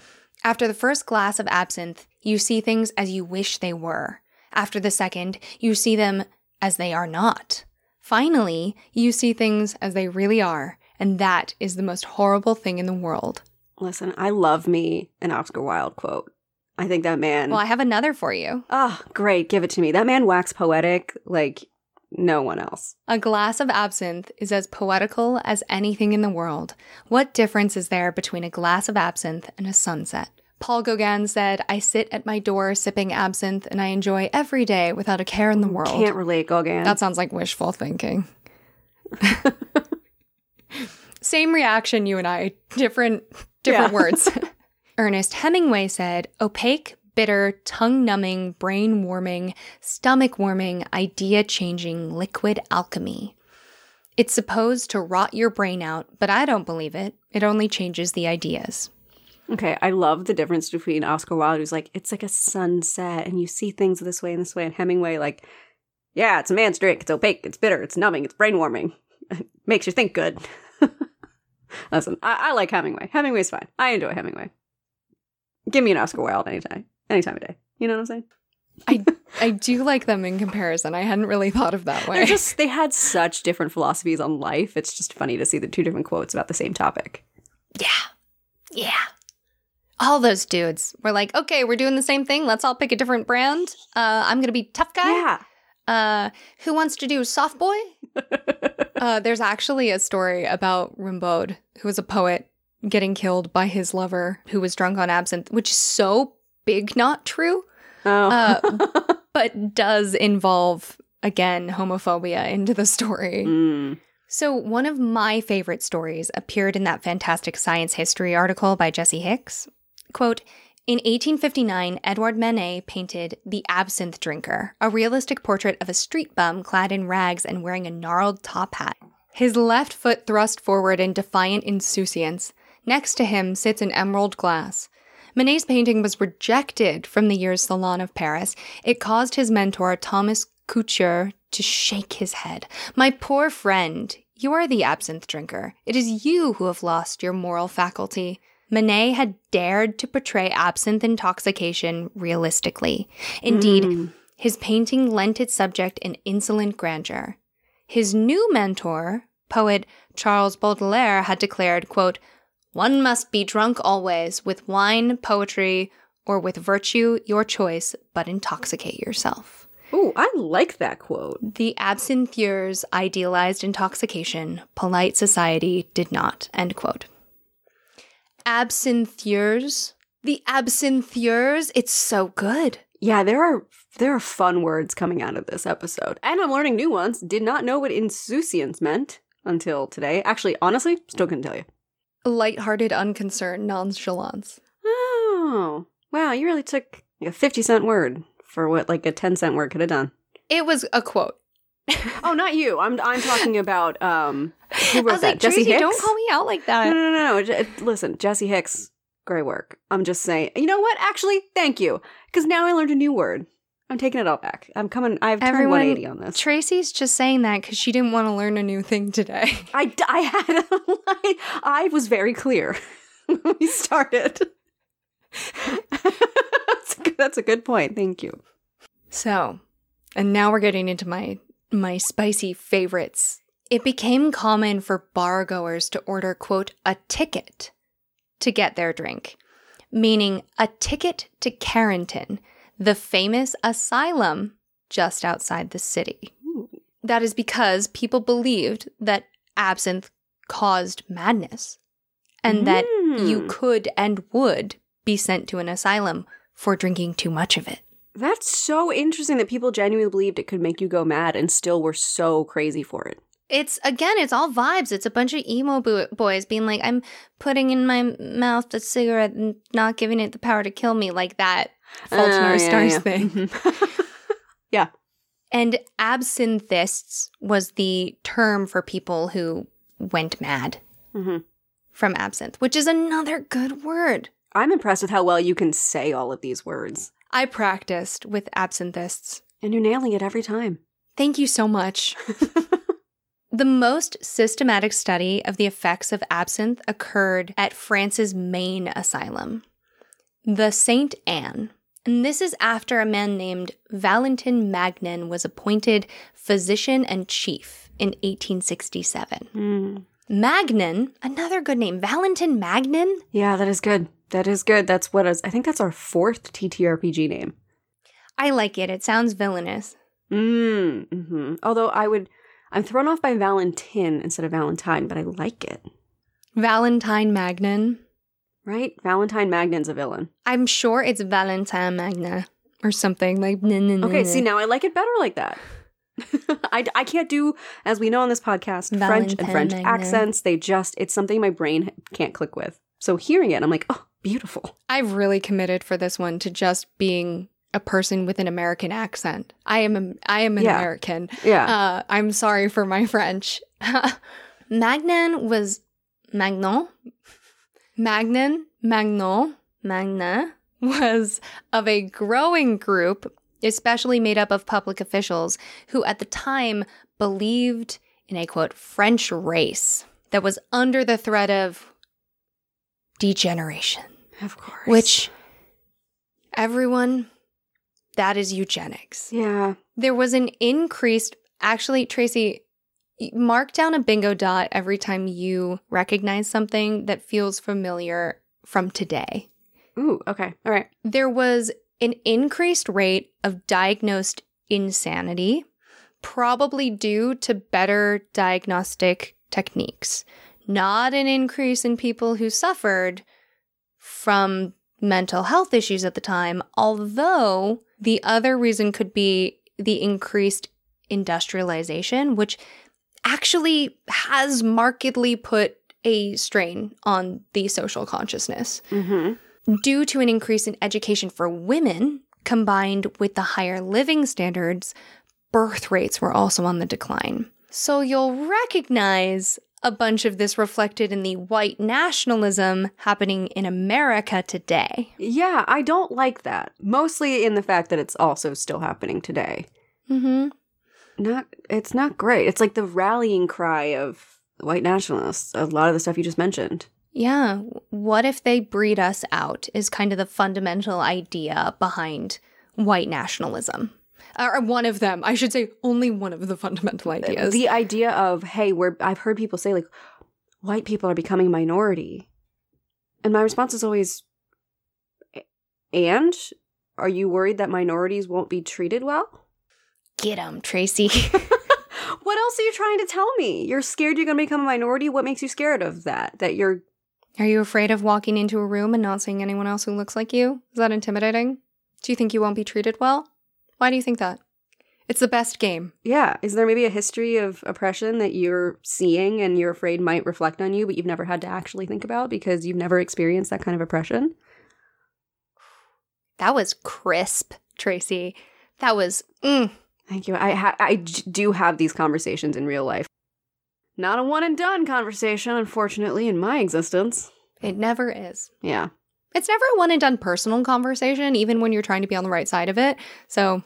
[SPEAKER 2] After the first glass of absinthe, you see things as you wish they were. After the second, you see them as they are not. Finally, you see things as they really are, and that is the most horrible thing in the world.
[SPEAKER 1] Listen, I love me an Oscar Wilde quote. I think that man.
[SPEAKER 2] Well, I have another for you.
[SPEAKER 1] Oh, great. Give it to me. That man waxed poetic like no one else.
[SPEAKER 2] A glass of absinthe is as poetical as anything in the world. What difference is there between a glass of absinthe and a sunset? Paul Gauguin said, I sit at my door sipping absinthe and I enjoy every day without a care in the world.
[SPEAKER 1] Can't relate, Gauguin.
[SPEAKER 2] That sounds like wishful thinking. Same reaction, you and I, different different
[SPEAKER 1] Yeah.
[SPEAKER 2] words. Ernest Hemingway said, opaque, bitter, tongue numbing, brain warming, stomach warming, idea changing liquid alchemy. It's supposed to rot your brain out, but I don't believe it. It only changes the ideas.
[SPEAKER 1] Okay, I love the difference between Oscar Wilde, who's like, it's like a sunset, and you see things this way and this way, and Hemingway, like, yeah, it's a man's drink. It's opaque, it's bitter, it's numbing, it's brain warming. Makes you think good. Listen, I-, I like Hemingway. Hemingway's fine. I enjoy Hemingway. Give me an Oscar Wilde anytime, any time of day. You know what I'm saying?
[SPEAKER 2] I I do like them in comparison. I hadn't really thought of that way.
[SPEAKER 1] They're just they had such different philosophies on life. It's just funny to see the two different quotes about the same topic.
[SPEAKER 2] Yeah. Yeah. All those dudes were like, okay, we're doing the same thing. Let's all pick a different brand. Uh, I'm going to be tough guy.
[SPEAKER 1] Yeah.
[SPEAKER 2] Uh, who wants to do soft boy? uh, there's actually a story about Rimbaud, who was a poet, getting killed by his lover who was drunk on absinthe, which is so big, not true,
[SPEAKER 1] Oh.
[SPEAKER 2] uh, but does involve, again, homophobia into the story.
[SPEAKER 1] Mm.
[SPEAKER 2] So, one of my favorite stories appeared in that fantastic science history article by Jesse Hicks. Quote In 1859, Edouard Manet painted The Absinthe Drinker, a realistic portrait of a street bum clad in rags and wearing a gnarled top hat. His left foot thrust forward in defiant insouciance. Next to him sits an emerald glass. Manet's painting was rejected from the year's Salon of Paris. It caused his mentor, Thomas Couture, to shake his head. My poor friend, you are the absinthe drinker. It is you who have lost your moral faculty. Manet had dared to portray absinthe intoxication realistically. Indeed,
[SPEAKER 1] Mm.
[SPEAKER 2] his painting lent its subject an insolent grandeur. His new mentor, poet Charles Baudelaire, had declared, quote, One must be drunk always with wine, poetry, or with virtue, your choice, but intoxicate yourself.
[SPEAKER 1] Ooh, I like that quote.
[SPEAKER 2] The absinthiers idealized intoxication, polite society did not. End quote. Absinthiers? The absinthiers? It's so good.
[SPEAKER 1] Yeah, there are there are fun words coming out of this episode, and I'm learning new ones. Did not know what insouciance meant until today. Actually, honestly, still couldn't tell you.
[SPEAKER 2] Lighthearted, unconcerned nonchalance.
[SPEAKER 1] Oh, wow! You really took like a fifty cent word for what like a ten cent word could have done.
[SPEAKER 2] It was a quote.
[SPEAKER 1] Oh, not you. I'm I'm talking about um who
[SPEAKER 2] I was
[SPEAKER 1] that?
[SPEAKER 2] like,
[SPEAKER 1] Jesse
[SPEAKER 2] Tracy,
[SPEAKER 1] Hicks.
[SPEAKER 2] don't call me out like that.
[SPEAKER 1] no, no, no. Je- Listen, Jesse Hicks, great work. I'm just saying. You know what? Actually, thank you, because now I learned a new word. I'm taking it all back. I'm coming. I've turned
[SPEAKER 2] Everyone-
[SPEAKER 1] 180 on this.
[SPEAKER 2] Tracy's just saying that because she didn't want to learn a new thing today.
[SPEAKER 1] I, I had a line. I was very clear when we started. that's, a good, that's a good point. Thank you.
[SPEAKER 2] So, and now we're getting into my my spicy favorites. It became common for bar goers to order quote a ticket to get their drink, meaning a ticket to Charenton, the famous asylum just outside the city. That is because people believed that absinthe caused madness and that you
[SPEAKER 1] Mm.
[SPEAKER 2] could and would be sent to an asylum for drinking too much of it.
[SPEAKER 1] That's so interesting that people genuinely believed it could make you go mad and still were so crazy for it.
[SPEAKER 2] It's again, it's all vibes. It's a bunch of emo bo- boys being like, "I'm putting in my mouth a cigarette and not giving it the power to kill me," like that Fault in Our Stars
[SPEAKER 1] yeah.
[SPEAKER 2] thing.
[SPEAKER 1] yeah.
[SPEAKER 2] And absinthists was the term for people who went mad
[SPEAKER 1] hmm
[SPEAKER 2] from absinthe, which is another good word.
[SPEAKER 1] I'm impressed with how well you can say all of these words.
[SPEAKER 2] I practiced with absinthists.
[SPEAKER 1] And you're nailing it every time.
[SPEAKER 2] Thank you so much. the most systematic study of the effects of absinthe occurred at France's main asylum, the St. Anne. And this is after a man named Valentin Magnan was appointed physician and chief in 1867.
[SPEAKER 1] Mm.
[SPEAKER 2] Magnan, another good name, Valentin Magnan?
[SPEAKER 1] Yeah, that is good. That is good. That's what is, I think that's our fourth TTRPG name.
[SPEAKER 2] I like it. It sounds villainous.
[SPEAKER 1] Mm, hmm Although I would, I'm thrown off by Valentin instead of Valentine, but I like it.
[SPEAKER 2] Valentine Magnin.
[SPEAKER 1] Right? Valentine Magnin's a villain.
[SPEAKER 2] I'm sure it's Valentin Magna or something like. nah, nah, nah,
[SPEAKER 1] Okay, see, now I like it better like that. I, I can't do, as we know on this podcast, French and French
[SPEAKER 2] Magnin.
[SPEAKER 1] accents. They just, it's something my brain can't click with. So hearing it, I'm like, oh, beautiful.
[SPEAKER 2] I've really committed for this one to just being a person with an American accent. I am a, I am an
[SPEAKER 1] Yeah.
[SPEAKER 2] American.
[SPEAKER 1] Yeah.
[SPEAKER 2] Uh, I'm sorry for my French. Magnan was Magnon. Magnan, Magnon, Magna was of a growing group, especially made up of public officials who at the time believed in a quote French race that was under the threat of degeneration,
[SPEAKER 1] of course.
[SPEAKER 2] which everyone that is eugenics
[SPEAKER 1] yeah.
[SPEAKER 2] there was an increased actually tracy mark down a bingo dot every time you recognize something that feels familiar from today
[SPEAKER 1] Ooh, okay. All right.
[SPEAKER 2] there was an increased rate of diagnosed insanity probably due to better diagnostic techniques not an increase in people who suffered from mental health issues at the time, although the other reason could be the increased industrialization, which actually has markedly put a strain on the social consciousness.
[SPEAKER 1] Mm-hmm.
[SPEAKER 2] Due to an increase in education for women, combined with the higher living standards, birth rates were also on the decline. So you'll recognize a bunch of this reflected in the white nationalism happening in America today.
[SPEAKER 1] Yeah, I don't like that. Mostly in the fact that it's also still happening today.
[SPEAKER 2] Mm-hmm.
[SPEAKER 1] Not, it's not great. It's like the rallying cry of white nationalists. A lot of the stuff you just mentioned.
[SPEAKER 2] Yeah. What if they breed us out? Is kind of the fundamental idea behind white nationalism. Or one of them. I should say only one of the fundamental uh, ideas.
[SPEAKER 1] The idea of hey, we're I've heard people say like white people are becoming minority, and my response is always, and are you worried that minorities won't be treated well?
[SPEAKER 2] Get Get 'em, Tracy.
[SPEAKER 1] What else are you trying to tell me? You're scared you're going to become a minority? What makes you scared of that? That you're
[SPEAKER 2] Are you afraid of walking into a room and not seeing anyone else who looks like you? Is that intimidating? Do you think you won't be treated well? Why do you think that? It's the best game.
[SPEAKER 1] Yeah. Is there maybe a history of oppression that you're seeing and you're afraid might reflect on you, but you've never had to actually think about because you've never experienced that kind of oppression?
[SPEAKER 2] That was crisp, Tracy. That was, mm,
[SPEAKER 1] Thank you. I ha- I do have these conversations in real life. Not a one and done conversation, unfortunately, in my existence.
[SPEAKER 2] it never is.
[SPEAKER 1] Yeah.
[SPEAKER 2] It's never a one and done personal conversation, even when you're trying to be on the right side of it. So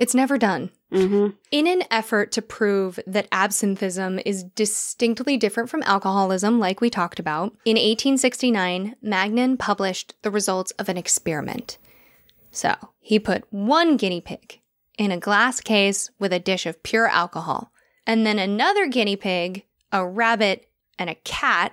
[SPEAKER 2] it's never done.
[SPEAKER 1] Mm-hmm.
[SPEAKER 2] In an effort to prove that absinthism is distinctly different from alcoholism, like we talked about, in 1869, Magnan published the results of an experiment. So he put one guinea pig in a glass case with a dish of pure alcohol, and then another guinea pig, a rabbit, and a cat,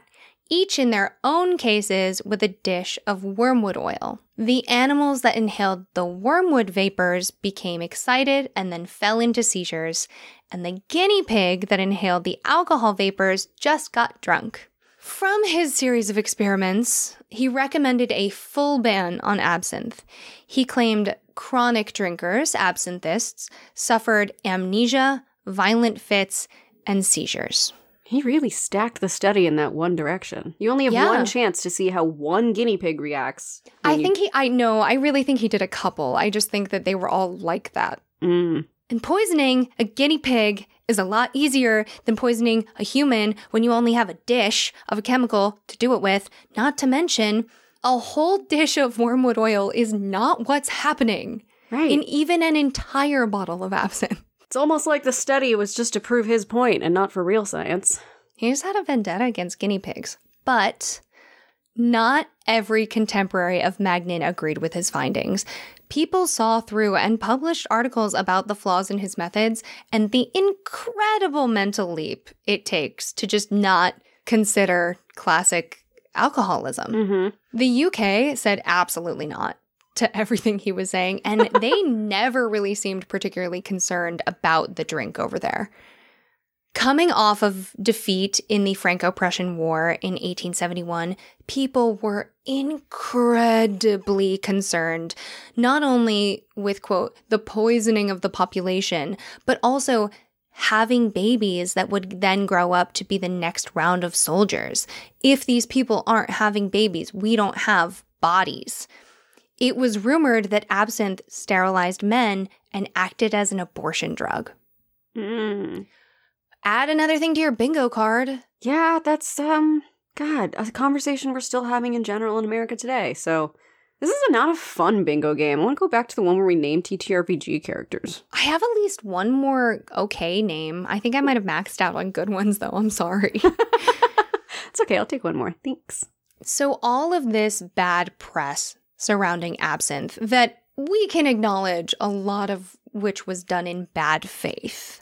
[SPEAKER 2] each in their own cases with a dish of wormwood oil. The animals that inhaled the wormwood vapors became excited and then fell into seizures, and the guinea pig that inhaled the alcohol vapors just got drunk. From his series of experiments, he recommended a full ban on absinthe. He claimed chronic drinkers, absinthists, suffered amnesia, violent fits, and seizures.
[SPEAKER 1] He really stacked the study in that one direction. You only have
[SPEAKER 2] Yeah.
[SPEAKER 1] one chance to see how one guinea pig reacts.
[SPEAKER 2] I think he, I know, I really think he did a couple. I just think that they were all like that.
[SPEAKER 1] Mm.
[SPEAKER 2] And poisoning a guinea pig is a lot easier than poisoning a human when you only have a dish of a chemical to do it with. Not to mention, a whole dish of wormwood oil is not what's happening.
[SPEAKER 1] Right.
[SPEAKER 2] in even an entire bottle of absinthe.
[SPEAKER 1] It's almost like the study was just to prove his point and not for real science.
[SPEAKER 2] He just had a vendetta against guinea pigs. But not every contemporary of Magnan agreed with his findings. People saw through and published articles about the flaws in his methods and the incredible mental leap it takes to just not consider classic alcoholism.
[SPEAKER 1] Mm-hmm.
[SPEAKER 2] The UK said absolutely not to everything he was saying, and they never really seemed particularly concerned about the drink over there. Coming off of defeat in the Franco Prussian War in 1871, people were incredibly concerned, not only with, quote, the poisoning of the population, but also having babies that would then grow up to be the next round of soldiers. If these people aren't having babies, we don't have bodies. It was rumored that absinthe sterilized men and acted as an abortion drug.
[SPEAKER 1] Mm.
[SPEAKER 2] Add another thing to your bingo card.
[SPEAKER 1] Yeah, that's um God, a conversation we're still having in general in America today. So this is a, not a fun bingo game. I want to go back to the one where we name TTRPG characters.
[SPEAKER 2] I have at least one more okay name. I think I might have maxed out on good ones, though. I'm sorry.
[SPEAKER 1] It's okay, I'll take one more. Thanks.
[SPEAKER 2] so, all of this bad press surrounding absinthe that we can acknowledge a lot of which was done in bad faith.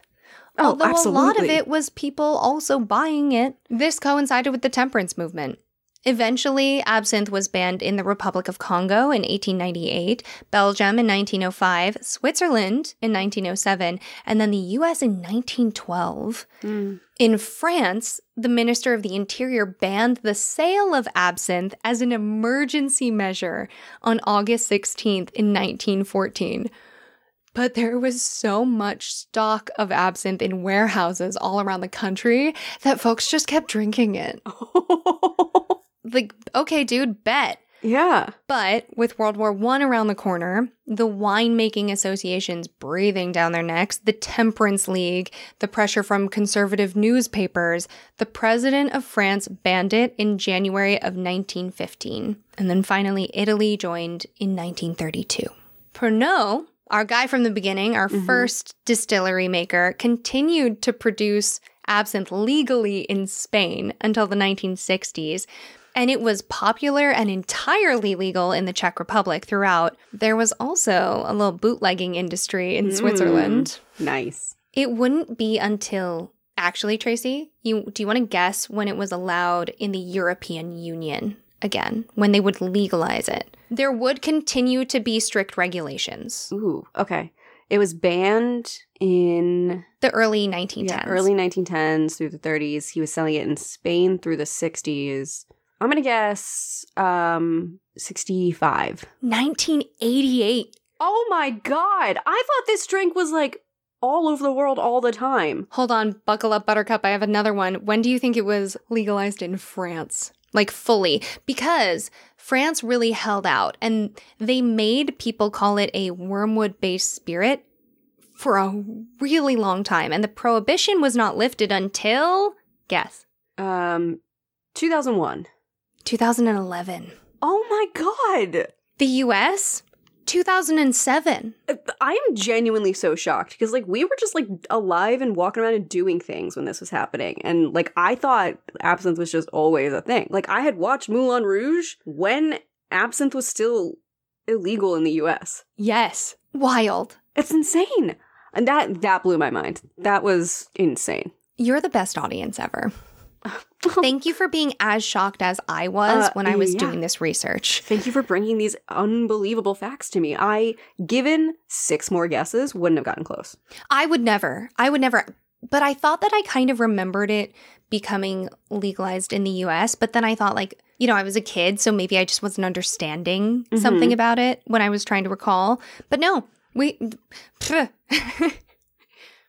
[SPEAKER 1] Oh,
[SPEAKER 2] Although a lot of it was people also buying it. This coincided with the temperance movement. Eventually, absinthe was banned in the Republic of Congo in 1898, Belgium in 1905, Switzerland in 1907, and then the US in 1912.
[SPEAKER 1] Mm.
[SPEAKER 2] In France, the Minister of the Interior banned the sale of absinthe as an emergency measure on August 16th in 1914. But there was so much stock of absinthe in warehouses all around the country that folks just kept drinking it. Like, okay, dude, bet.
[SPEAKER 1] yeah.
[SPEAKER 2] But with World War I around the corner, the winemaking associations breathing down their necks, the Temperance League, the pressure from conservative newspapers, the president of France banned it in January of 1915. And then finally, Italy joined in 1932. Pernod, our guy from the beginning, our mm-hmm. first distillery maker, continued to produce absinthe legally in Spain until the 1960s. And it was popular and entirely legal in the Czech Republic throughout. There was also a little bootlegging industry in mm, Switzerland.
[SPEAKER 1] Nice.
[SPEAKER 2] It wouldn't be until actually, Tracy, you do you want to guess when it was allowed in the European Union again, when they would legalize it? There would continue to be strict regulations.
[SPEAKER 1] Ooh, okay. It was banned in
[SPEAKER 2] The early 1910s.
[SPEAKER 1] yeah, early 1910s through the 30s. He was selling it in Spain through the 60s. I'm going to guess um 65.
[SPEAKER 2] 1988.
[SPEAKER 1] Oh my god. I thought this drink was like all over the world all the time.
[SPEAKER 2] Hold on, buckle up, Buttercup. I have another one. When do you think it was legalized in France? Like fully? Because France really held out and they made people call it a wormwood based spirit for a really long time. And the prohibition was not lifted until, guess,
[SPEAKER 1] Um 2001.
[SPEAKER 2] 2011.
[SPEAKER 1] Oh my god.
[SPEAKER 2] The US, 2007.
[SPEAKER 1] I am genuinely so shocked because like we were just like alive and walking around and doing things when this was happening. And like I thought absinthe was just always a thing. Like I had watched Moulin Rouge when absinthe was still illegal in the US.
[SPEAKER 2] Yes. Wild.
[SPEAKER 1] It's insane. And that that blew my mind. That was insane.
[SPEAKER 2] You're the best audience ever. Thank you for being as shocked as I was
[SPEAKER 1] Uh,
[SPEAKER 2] when I was
[SPEAKER 1] yeah.
[SPEAKER 2] doing this research.
[SPEAKER 1] Thank you for bringing these unbelievable facts to me. I, given six more guesses, wouldn't have gotten close.
[SPEAKER 2] I would never. I would never. But I thought that I kind of remembered it becoming legalized in the US. But then I thought, like, you know, I was a kid, so maybe I just wasn't understanding something about it when I was trying to recall. But no, we.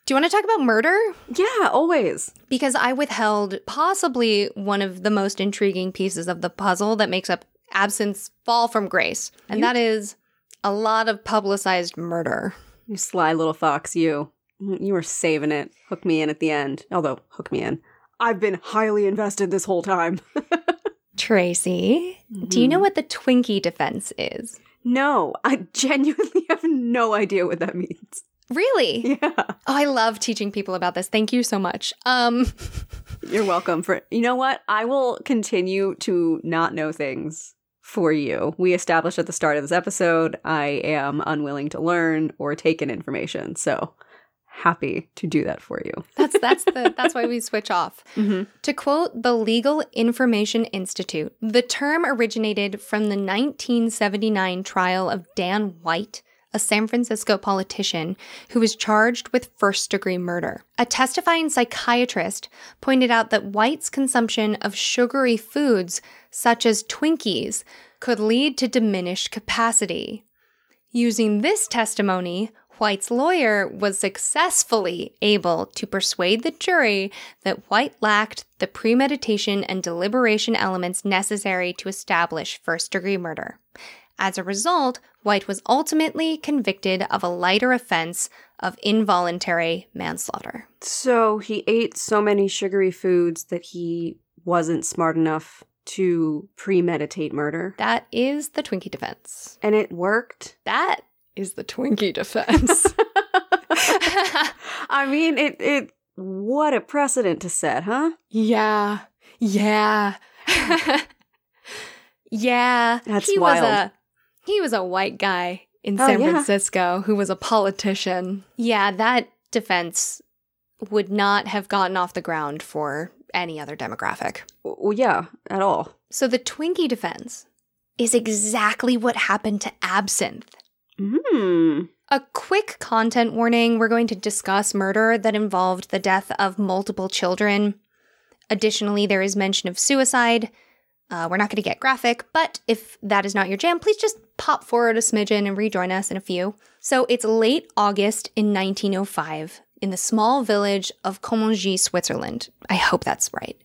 [SPEAKER 2] Do you want to talk about murder?
[SPEAKER 1] Yeah, always.
[SPEAKER 2] Because I withheld possibly one of the most intriguing pieces of the puzzle that makes up absinthe's fall from grace. And
[SPEAKER 1] You-
[SPEAKER 2] that is a lot of publicized murder.
[SPEAKER 1] You sly little fox, you. You were saving it. Hook me in at the end. Although, hook me in. I've been highly invested this whole time.
[SPEAKER 2] Tracy, do you mm-hmm. know what the Twinkie defense is?
[SPEAKER 1] No, I genuinely have no idea what that means.
[SPEAKER 2] Really?
[SPEAKER 1] Yeah.
[SPEAKER 2] Oh, I love teaching people about this. Thank you so much. Um,
[SPEAKER 1] You're welcome for You know what? I will continue to not know things for you. We established at the start of this episode I am unwilling to learn or take in information. So, happy to do that for you.
[SPEAKER 2] that's that's the that's why we switch off.
[SPEAKER 1] Mm-hmm.
[SPEAKER 2] To quote the Legal Information Institute, the term originated from the 1979 trial of Dan White, a San Francisco politician who was charged with first degree murder. A testifying psychiatrist pointed out that White's consumption of sugary foods, such as Twinkies, could lead to diminished capacity. Using this testimony, White's lawyer was successfully able to persuade the jury that White lacked the premeditation and deliberation elements necessary to establish first degree murder. As a result, White was ultimately convicted of a lighter offense of involuntary manslaughter.
[SPEAKER 1] So, he ate so many sugary foods that he wasn't smart enough to premeditate murder.
[SPEAKER 2] That is the Twinkie defense.
[SPEAKER 1] And it worked.
[SPEAKER 2] That is the Twinkie defense.
[SPEAKER 1] I mean, it it what a precedent to set, huh?
[SPEAKER 2] Yeah. Yeah. yeah.
[SPEAKER 1] That's
[SPEAKER 2] he
[SPEAKER 1] wild.
[SPEAKER 2] was a he was a white guy in
[SPEAKER 1] Oh,
[SPEAKER 2] San
[SPEAKER 1] yeah.
[SPEAKER 2] Francisco who was a politician. Yeah, that defense would not have gotten off the ground for any other demographic.
[SPEAKER 1] Well, yeah, at all.
[SPEAKER 2] So the Twinkie defense is exactly what happened to Absinthe.
[SPEAKER 1] Hmm.
[SPEAKER 2] A quick content warning we're going to discuss murder that involved the death of multiple children. Additionally, there is mention of suicide. Uh, we're not going to get graphic, but if that is not your jam, please just pop forward a smidgen and rejoin us in a few. So it's late August in 1905 in the small village of Commugny, Switzerland. I hope that's right.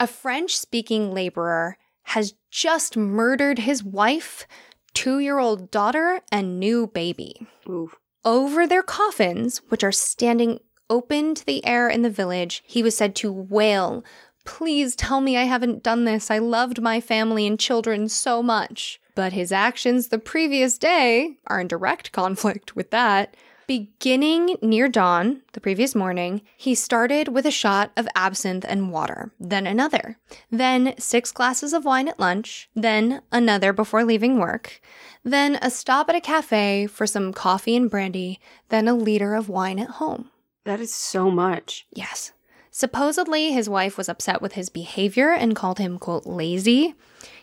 [SPEAKER 2] A French speaking laborer has just murdered his wife, two year old daughter, and new baby.
[SPEAKER 1] Ooh.
[SPEAKER 2] Over their coffins, which are standing open to the air in the village, he was said to wail, Please tell me I haven't done this. I loved my family and children so much. But his actions the previous day are in direct conflict with that. Beginning near dawn, the previous morning, he started with a shot of absinthe and water, then another, then six glasses of wine at lunch, then another before leaving work, then a stop at a cafe for some coffee and brandy, then a liter of wine at home.
[SPEAKER 1] That is so much.
[SPEAKER 2] Yes. Supposedly, his wife was upset with his behavior and called him, quote, lazy.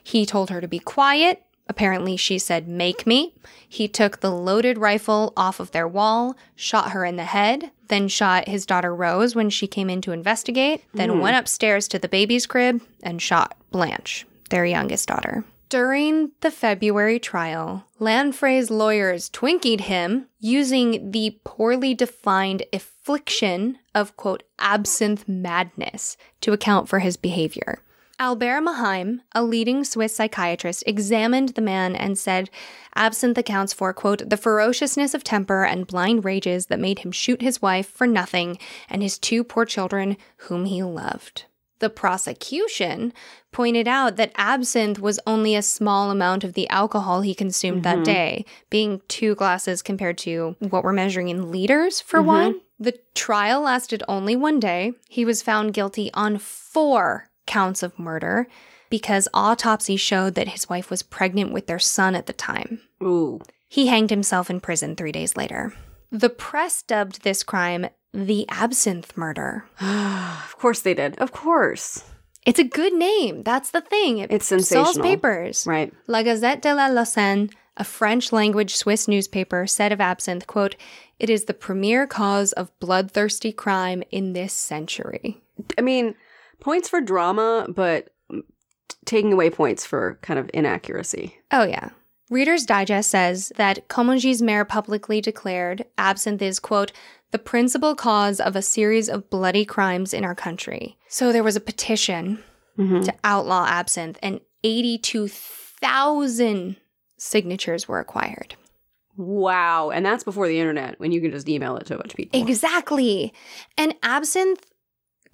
[SPEAKER 2] He told her to be quiet. Apparently, she said, make me. He took the loaded rifle off of their wall, shot her in the head, then shot his daughter Rose when she came in to investigate, then hmm. went upstairs to the baby's crib and shot Blanche, their youngest daughter. During the February trial, Lanfray's lawyers twinkied him using the poorly defined affliction of, quote, absinthe madness to account for his behavior. Albert Mahaim, a leading Swiss psychiatrist, examined the man and said absinthe accounts for, quote, the ferociousness of temper and blind rages that made him shoot his wife for nothing and his two poor children whom he loved. The prosecution pointed out that absinthe was only a small amount of the alcohol he consumed that mm-hmm. day, being two glasses compared to what we're measuring in liters for mm-hmm. wine. The trial lasted only one day. He was found guilty on four counts of murder because autopsy showed that his wife was pregnant with their son at the time.
[SPEAKER 1] Ooh.
[SPEAKER 2] He hanged himself in prison three days later. The press dubbed this crime the absinthe murder.
[SPEAKER 1] of course they did. Of course.
[SPEAKER 2] It's a good name. That's the thing. It
[SPEAKER 1] It's
[SPEAKER 2] sells papers.
[SPEAKER 1] Right.
[SPEAKER 2] La Gazette de la Lausanne, a French language Swiss newspaper, said of absinthe, quote, it is the premier cause of bloodthirsty crime in this century.
[SPEAKER 1] I mean, points for drama, but taking away points for kind of inaccuracy.
[SPEAKER 2] Oh, yeah. Reader's Digest says that Commugny mayor publicly declared absinthe is, quote, the principal cause of a series of bloody crimes in our country. So there was a petition
[SPEAKER 1] Mhm.
[SPEAKER 2] to outlaw absinthe, and 82,000 signatures were acquired.
[SPEAKER 1] Wow. And that's before the internet when you can just email it to a bunch of people.
[SPEAKER 2] Exactly. And absinthe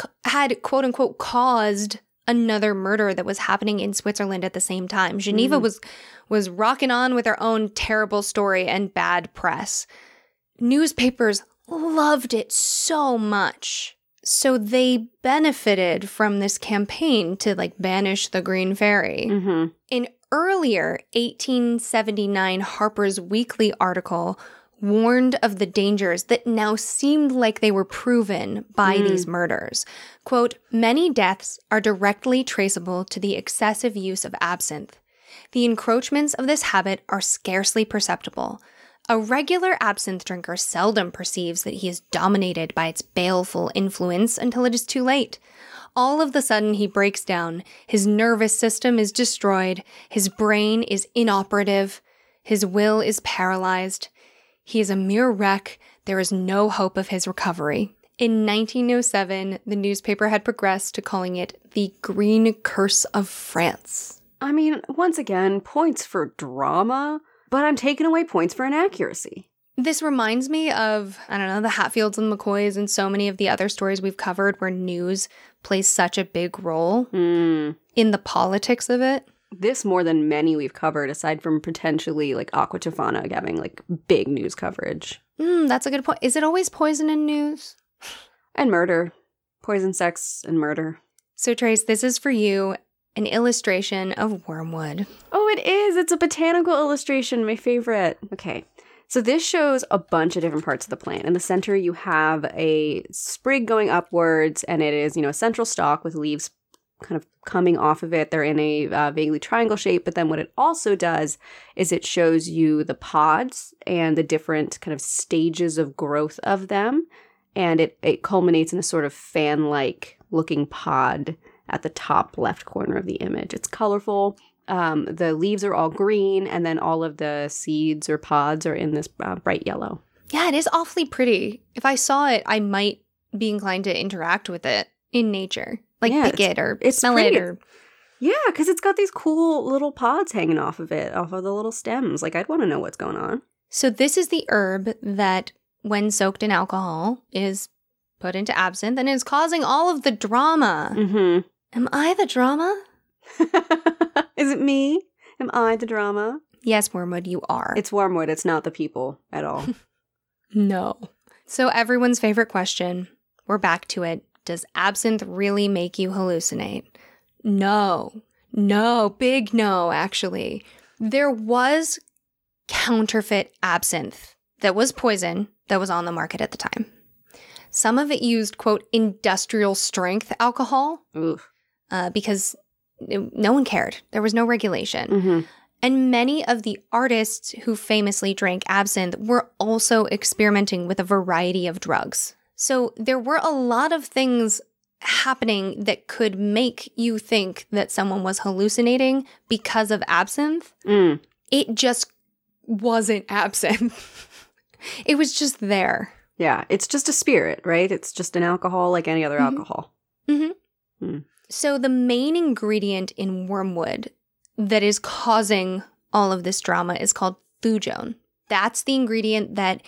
[SPEAKER 2] c- had quote unquote caused another murder that was happening in Switzerland at the same time. Geneva was was rocking on with their own terrible story and bad press. Newspapers loved it so much. So they benefited from this campaign to like banish the green fairy.
[SPEAKER 1] Mm-hmm.
[SPEAKER 2] An earlier 1879 Harper's Weekly article warned of the dangers that now seemed like they were proven by hmm. these murders. Quote, many deaths are directly traceable to the excessive use of absinthe. The encroachments of this habit are scarcely perceptible. A regular absinthe drinker seldom perceives that he is dominated by its baleful influence until it is too late. All of the sudden, he breaks down. His nervous system is destroyed. His brain is inoperative. His will is paralyzed. He is a mere wreck. There is no hope of his recovery. In 1907, the newspaper had progressed to calling it the Green Curse of France.
[SPEAKER 1] I mean, once again, points for drama, but I'm taking away points for inaccuracy.
[SPEAKER 2] This reminds me of, I don't know, the Hatfields and McCoys and so many of the other stories we've covered where news plays such a big role
[SPEAKER 1] Hmm.
[SPEAKER 2] in the politics of it.
[SPEAKER 1] This more than many we've covered, aside from potentially like Aqua Tofana having like big news coverage.
[SPEAKER 2] Mm, that's a good point. Is it always poison in news?
[SPEAKER 1] And murder. Poison, sex, and murder.
[SPEAKER 2] So, Trace, this is for you an illustration of wormwood.
[SPEAKER 1] Oh, it is. It's a botanical illustration, my favorite. Okay. So this shows a bunch of different parts of the plant. In the center, you have a sprig going upwards, and it is, you know, a central stalk with leaves kind of coming off of it. They're in a uh, vaguely triangle shape. But then what it also does is it shows you the pods and the different kind of stages of growth of them. And it, it culminates in a sort of fan like looking pod at the top left corner of the image. It's colorful. Um, the leaves are all green, and then all of the seeds or pods are in this uh, bright yellow.
[SPEAKER 2] Yeah, it is awfully pretty. If I saw it, I might be inclined to interact with it in nature, like
[SPEAKER 1] Yeah,
[SPEAKER 2] pick it or
[SPEAKER 1] it's
[SPEAKER 2] smell
[SPEAKER 1] pretty.
[SPEAKER 2] it or
[SPEAKER 1] Yeah, because it's got these cool little pods hanging off of it, off of the little stems. Like, I'd want to know what's going on.
[SPEAKER 2] So this is the herb that, when soaked in alcohol, is put into absinthe and is causing all of the drama.
[SPEAKER 1] Mm
[SPEAKER 2] Am I the drama?
[SPEAKER 1] is it me? Am I the drama?
[SPEAKER 2] Yes, Wormwood, you are.
[SPEAKER 1] It's Wormwood. It's not the people at all.
[SPEAKER 2] no. So everyone's favorite question, we're back to it. Does absinthe really make you hallucinate? No. No, big no, actually. There was counterfeit absinthe that was poison that was on the market at the time. Some of it used, quote, industrial strength alcohol
[SPEAKER 1] Oof.
[SPEAKER 2] uh, because it- no one cared. There was no regulation.
[SPEAKER 1] hmm
[SPEAKER 2] And many of the artists who famously drank absinthe were also experimenting with a variety of drugs. So there were a lot of things happening that could make you think that someone was hallucinating because of absinthe.
[SPEAKER 1] Mm.
[SPEAKER 2] It just wasn't absinthe. it was just there.
[SPEAKER 1] Yeah, it's just a spirit, right? It's just an alcohol like any other
[SPEAKER 2] Mhm.
[SPEAKER 1] alcohol.
[SPEAKER 2] So the main ingredient in wormwood that is causing all of this drama is called thujone. That's the ingredient that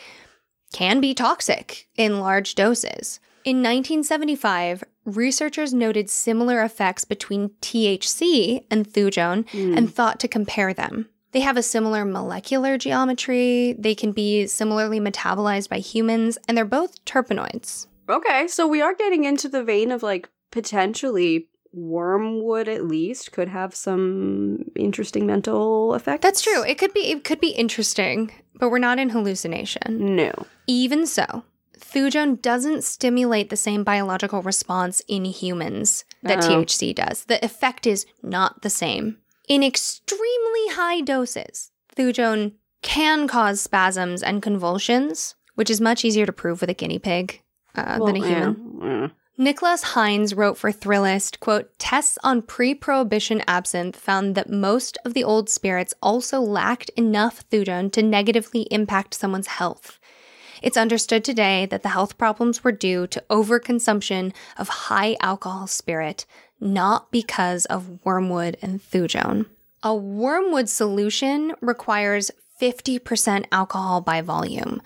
[SPEAKER 2] can be toxic in large doses. In 1975, researchers noted similar effects between THC and thujone
[SPEAKER 1] Mm.
[SPEAKER 2] and thought to compare them. They have a similar molecular geometry, they can be similarly metabolized by humans, and they're both terpenoids.
[SPEAKER 1] Okay, so we are getting into the vein of like potentially wormwood at least could have some interesting mental effects.
[SPEAKER 2] That's true. It could be it could be interesting, but we're not in hallucination.
[SPEAKER 1] No.
[SPEAKER 2] Even so, thujone doesn't stimulate the same biological response in humans that
[SPEAKER 1] Oh.
[SPEAKER 2] THC does. The effect is not the same. In extremely high doses, thujone can cause spasms and convulsions, which is much easier to prove with a guinea pig uh, than a human.
[SPEAKER 1] yeah, yeah.
[SPEAKER 2] Nicholas Hines wrote for Thrillist, quote, tests on pre-prohibition absinthe found that most of the old spirits also lacked enough thujone to negatively impact someone's health. It's understood today that the health problems were due to overconsumption of high alcohol spirit, not because of wormwood and thujone. A wormwood solution requires 50% alcohol by volume.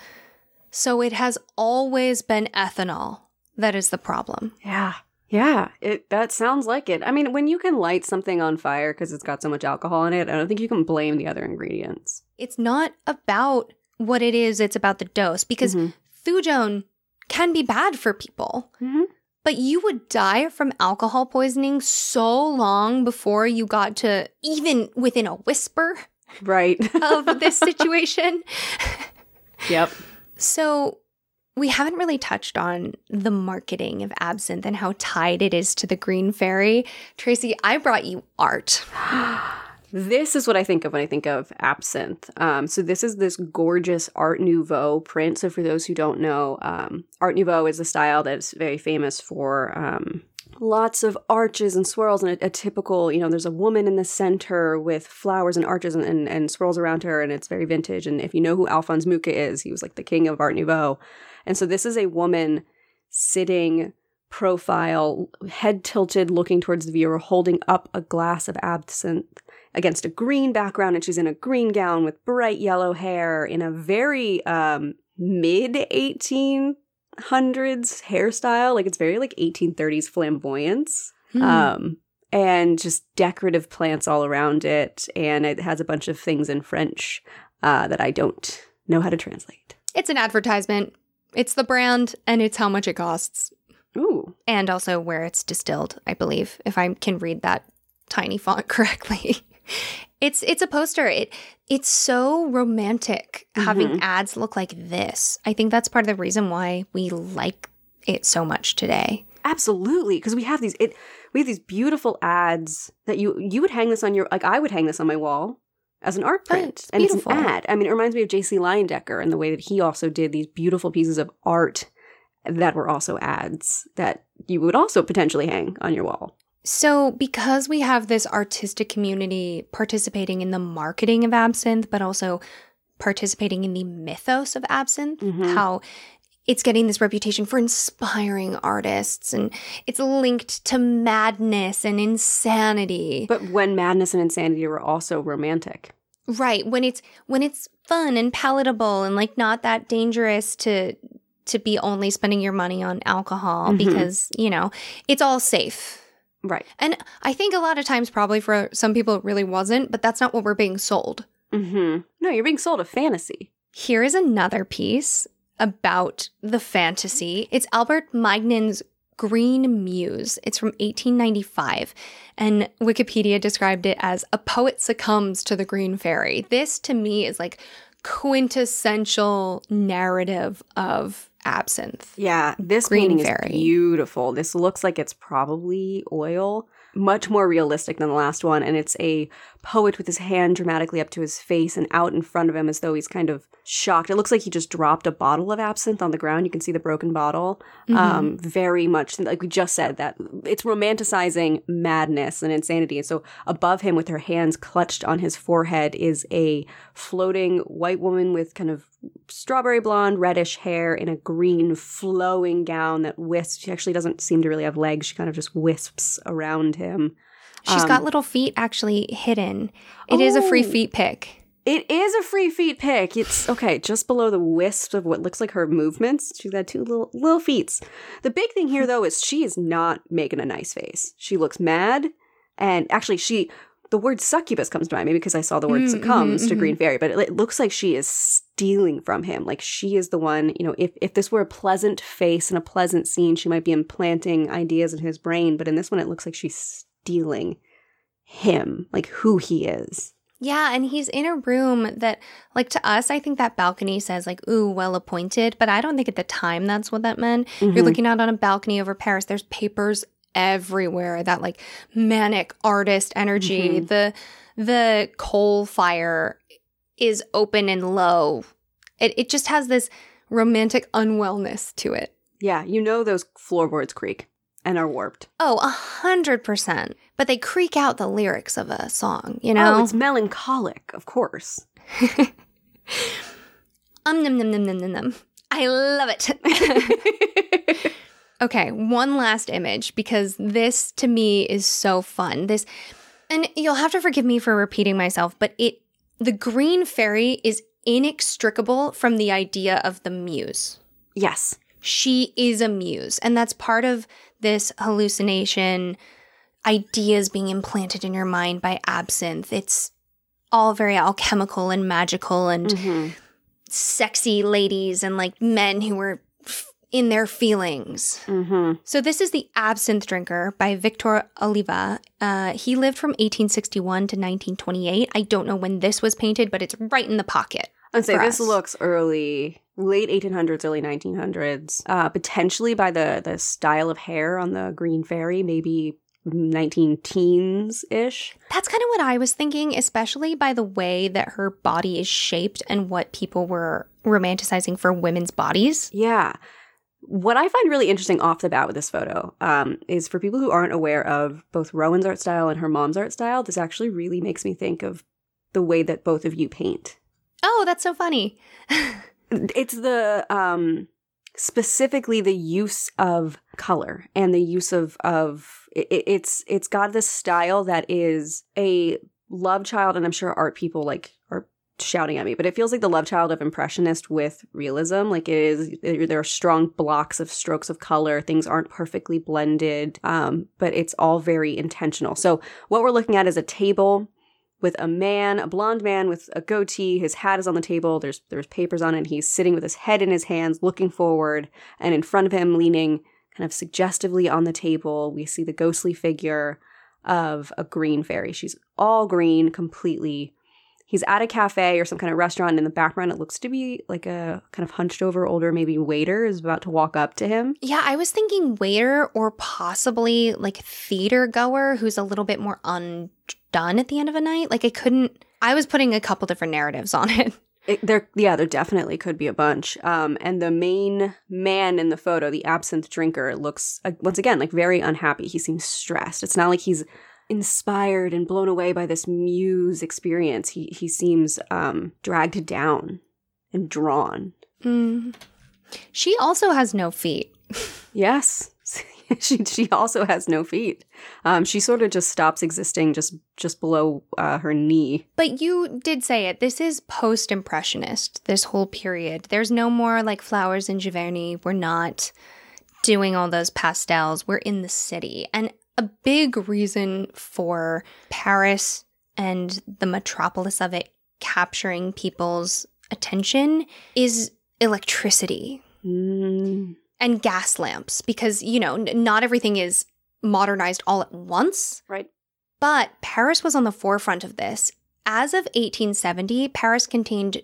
[SPEAKER 2] So it has always been ethanol that is the problem.
[SPEAKER 1] Yeah. Yeah, it that sounds like it. I mean, when you can light something on fire because it's got so much alcohol in it, I don't think you can blame the other ingredients.
[SPEAKER 2] It's not about what it is, it's about the dose because
[SPEAKER 1] Mhm.
[SPEAKER 2] thujone can be bad for people.
[SPEAKER 1] Mhm.
[SPEAKER 2] But you would die from alcohol poisoning so long before you got to even within a whisper
[SPEAKER 1] Right.
[SPEAKER 2] of this situation.
[SPEAKER 1] yep.
[SPEAKER 2] So, we haven't really touched on the marketing of absinthe and how tied it is to the Green Fairy. Tracy, I brought you art.
[SPEAKER 1] This is what I think of when I think of absinthe. Um, so this is this gorgeous Art Nouveau print. So for those who don't know, um, Art Nouveau is a style that's very famous for um, lots of arches and swirls and a, a typical, you know, there's a woman in the center with flowers and arches and, and, and swirls around her, and it's very vintage. And if you know who Alphonse Mucha is, he was like the king of Art Nouveau. And so this is a woman sitting profile, head tilted, looking towards the viewer, holding up a glass of absinthe against a green background, and she's in a green gown with bright yellow hair in a very um, mid 1800s hairstyle. Like it's very like 1830s flamboyance.
[SPEAKER 2] Hmm.
[SPEAKER 1] Um, and just decorative plants all around it. And it has a bunch of things in French uh, that I don't know how to translate.
[SPEAKER 2] It's an advertisement. It's the brand and it's how much it costs.
[SPEAKER 1] Ooh.
[SPEAKER 2] And also where it's distilled, I believe, if I can read that tiny font correctly. It's it's a poster. It it's so romantic having
[SPEAKER 1] Mhm.
[SPEAKER 2] ads look like this. I think that's part of the reason why we like it so much today.
[SPEAKER 1] Absolutely, because we have these it we have these beautiful ads that you you would hang this on your like I would hang this on my wall as an art
[SPEAKER 2] Right,
[SPEAKER 1] print,
[SPEAKER 2] it's
[SPEAKER 1] and it's an ad. I mean, it reminds me of J.C. Leyendecker and the way that he also did these beautiful pieces of art that were also ads that you would also potentially hang on your wall.
[SPEAKER 2] So, because we have this artistic community participating in the marketing of absinthe, but also participating in the mythos of absinthe,
[SPEAKER 1] Mhm.
[SPEAKER 2] how it's getting this reputation for inspiring artists and it's linked to madness and insanity.
[SPEAKER 1] But when madness and insanity were also romantic.
[SPEAKER 2] right, when it's when it's fun and palatable and like not that dangerous to to be only spending your money on alcohol
[SPEAKER 1] Mhm.
[SPEAKER 2] because, you know, it's all safe.
[SPEAKER 1] Right.
[SPEAKER 2] And I think a lot of times, probably for some people, it really wasn't, but that's not what we're being sold.
[SPEAKER 1] hmm No, you're being sold a fantasy.
[SPEAKER 2] Here is another piece about the fantasy. It's Albert Maignan's Green Muse. It's from 1895, and Wikipedia described it as a poet succumbs to the green fairy. This to me is like quintessential narrative of absinthe.
[SPEAKER 1] Yeah, this
[SPEAKER 2] Green
[SPEAKER 1] painting
[SPEAKER 2] fairy.
[SPEAKER 1] is beautiful. This looks like it's probably oil, much more realistic than the last one. And it's a poet with his hand dramatically up to his face and out in front of him as though he's kind of shocked. It looks like he just dropped a bottle of absinthe on the ground. You can see the broken bottle. Um, very much like we just said that it's romanticizing madness and insanity. And so above him, with her hands clutched on his forehead, is a floating white woman with kind of strawberry blonde, reddish hair in a green flowing gown that wisps. She actually doesn't seem to really have legs. She kind of just wisps around him.
[SPEAKER 2] She's
[SPEAKER 1] Um,
[SPEAKER 2] got little feet actually hidden. It is a free
[SPEAKER 1] Oh.
[SPEAKER 2] feet pick.
[SPEAKER 1] It is a free feet pick. It's okay, just below the wisp of what looks like her movements. She's got two little little feet. The big thing here though is she is not making a nice face. She looks mad, and actually she the word succubus comes to mind maybe because I saw the word
[SPEAKER 2] Mm,
[SPEAKER 1] succumbs
[SPEAKER 2] mhm,
[SPEAKER 1] to. Green Fairy, but it, it looks like she is stealing from him. Like she is the one, you know, if if this were a pleasant face and a pleasant scene, she might be implanting ideas in his brain, but in this one it looks like she's stealing him, like who he is.
[SPEAKER 2] Yeah, and he's in a room that, like, to us, I think that balcony says, like, ooh, well appointed. But I don't think at the time that's what that meant. You're
[SPEAKER 1] Mhm.
[SPEAKER 2] looking out on a balcony over Paris. There's papers everywhere. That, like, manic artist energy.
[SPEAKER 1] Mhm.
[SPEAKER 2] The the coal fire is open and low. It, it just has this romantic unwellness to it.
[SPEAKER 1] Yeah, you know those floorboards creak and are warped.
[SPEAKER 2] Oh, a hundred percent. But they creak out the lyrics of a song, you know?
[SPEAKER 1] Oh, it's melancholic, of course.
[SPEAKER 2] Um, num, num, num, num, num, num. I love it. okay, one last image because this to me is so fun. This, and you'll have to forgive me for repeating myself, but it, the green fairy is inextricable from the idea of the muse.
[SPEAKER 1] yes.
[SPEAKER 2] She is a muse. And that's part of this hallucination ideas being implanted in your mind by absinthe. It's all very alchemical and magical and
[SPEAKER 1] Mm-hmm.
[SPEAKER 2] sexy ladies and like men who were f- in their feelings.
[SPEAKER 1] Mm-hmm.
[SPEAKER 2] So this is the Absinthe Drinker by Victor Oliva. Uh, he lived from 1861 to 1928. I don't know when this was painted, but it's right in the pocket.
[SPEAKER 1] I'd say this looks early, late 1800s, early 1900s. Uh, potentially by the the style of hair on the Green Fairy, maybe 19 teens ish.
[SPEAKER 2] That's kind of what I was thinking, especially by the way that her body is shaped and what people were romanticizing for women's bodies.
[SPEAKER 1] Yeah. What I find really interesting off the bat with this photo um, is for people who aren't aware of both Rowan's art style and her mom's art style, this actually really makes me think of the way that both of you paint.
[SPEAKER 2] Oh, that's so funny.
[SPEAKER 1] It's the um, specifically the use of color and the use of of it, it's it's got this style that is a love child, and I'm sure art people like are shouting at me, but it feels like the love child of impressionist with realism. Like it is, there are strong blocks of strokes of color. Things aren't perfectly blended, um, but it's all very intentional. So what we're looking at is a table with a man, a blonde man with a goatee. His hat is on the table. There's there's papers on it. And he's sitting with his head in his hands, looking forward, and in front of him, leaning kind of suggestively on the table, we see the ghostly figure of a green fairy. She's all green, completely. He's at a cafe or some kind of restaurant. In the background, it looks to be like a kind of hunched over older, maybe waiter is about to walk up to him.
[SPEAKER 2] Yeah, I was thinking waiter or possibly like theater goer who's a little bit more undone at the end of a night. Like I couldn't, I was putting a couple different narratives on it.
[SPEAKER 1] It, there, yeah, there definitely could be a bunch. Um, and the main man in the photo, the absinthe drinker, looks uh, once again like very unhappy. He seems stressed. It's not like he's inspired and blown away by this muse experience. He he seems um, dragged down and drawn.
[SPEAKER 2] Mm. She also has no feet.
[SPEAKER 1] Yes, she she also has no feet. Um, she sort of just stops existing just just below uh, her knee.
[SPEAKER 2] But you did say it. This is post impressionist, this whole period. There's no more like flowers in Giverny. We're not doing all those pastels. We're in the city. And a big reason for Paris and the metropolis of it capturing people's attention is electricity
[SPEAKER 1] Mm,
[SPEAKER 2] and gas lamps because, you know, n- not everything is modernized all at once.
[SPEAKER 1] right.
[SPEAKER 2] But Paris was on the forefront of this. As of 1870, Paris contained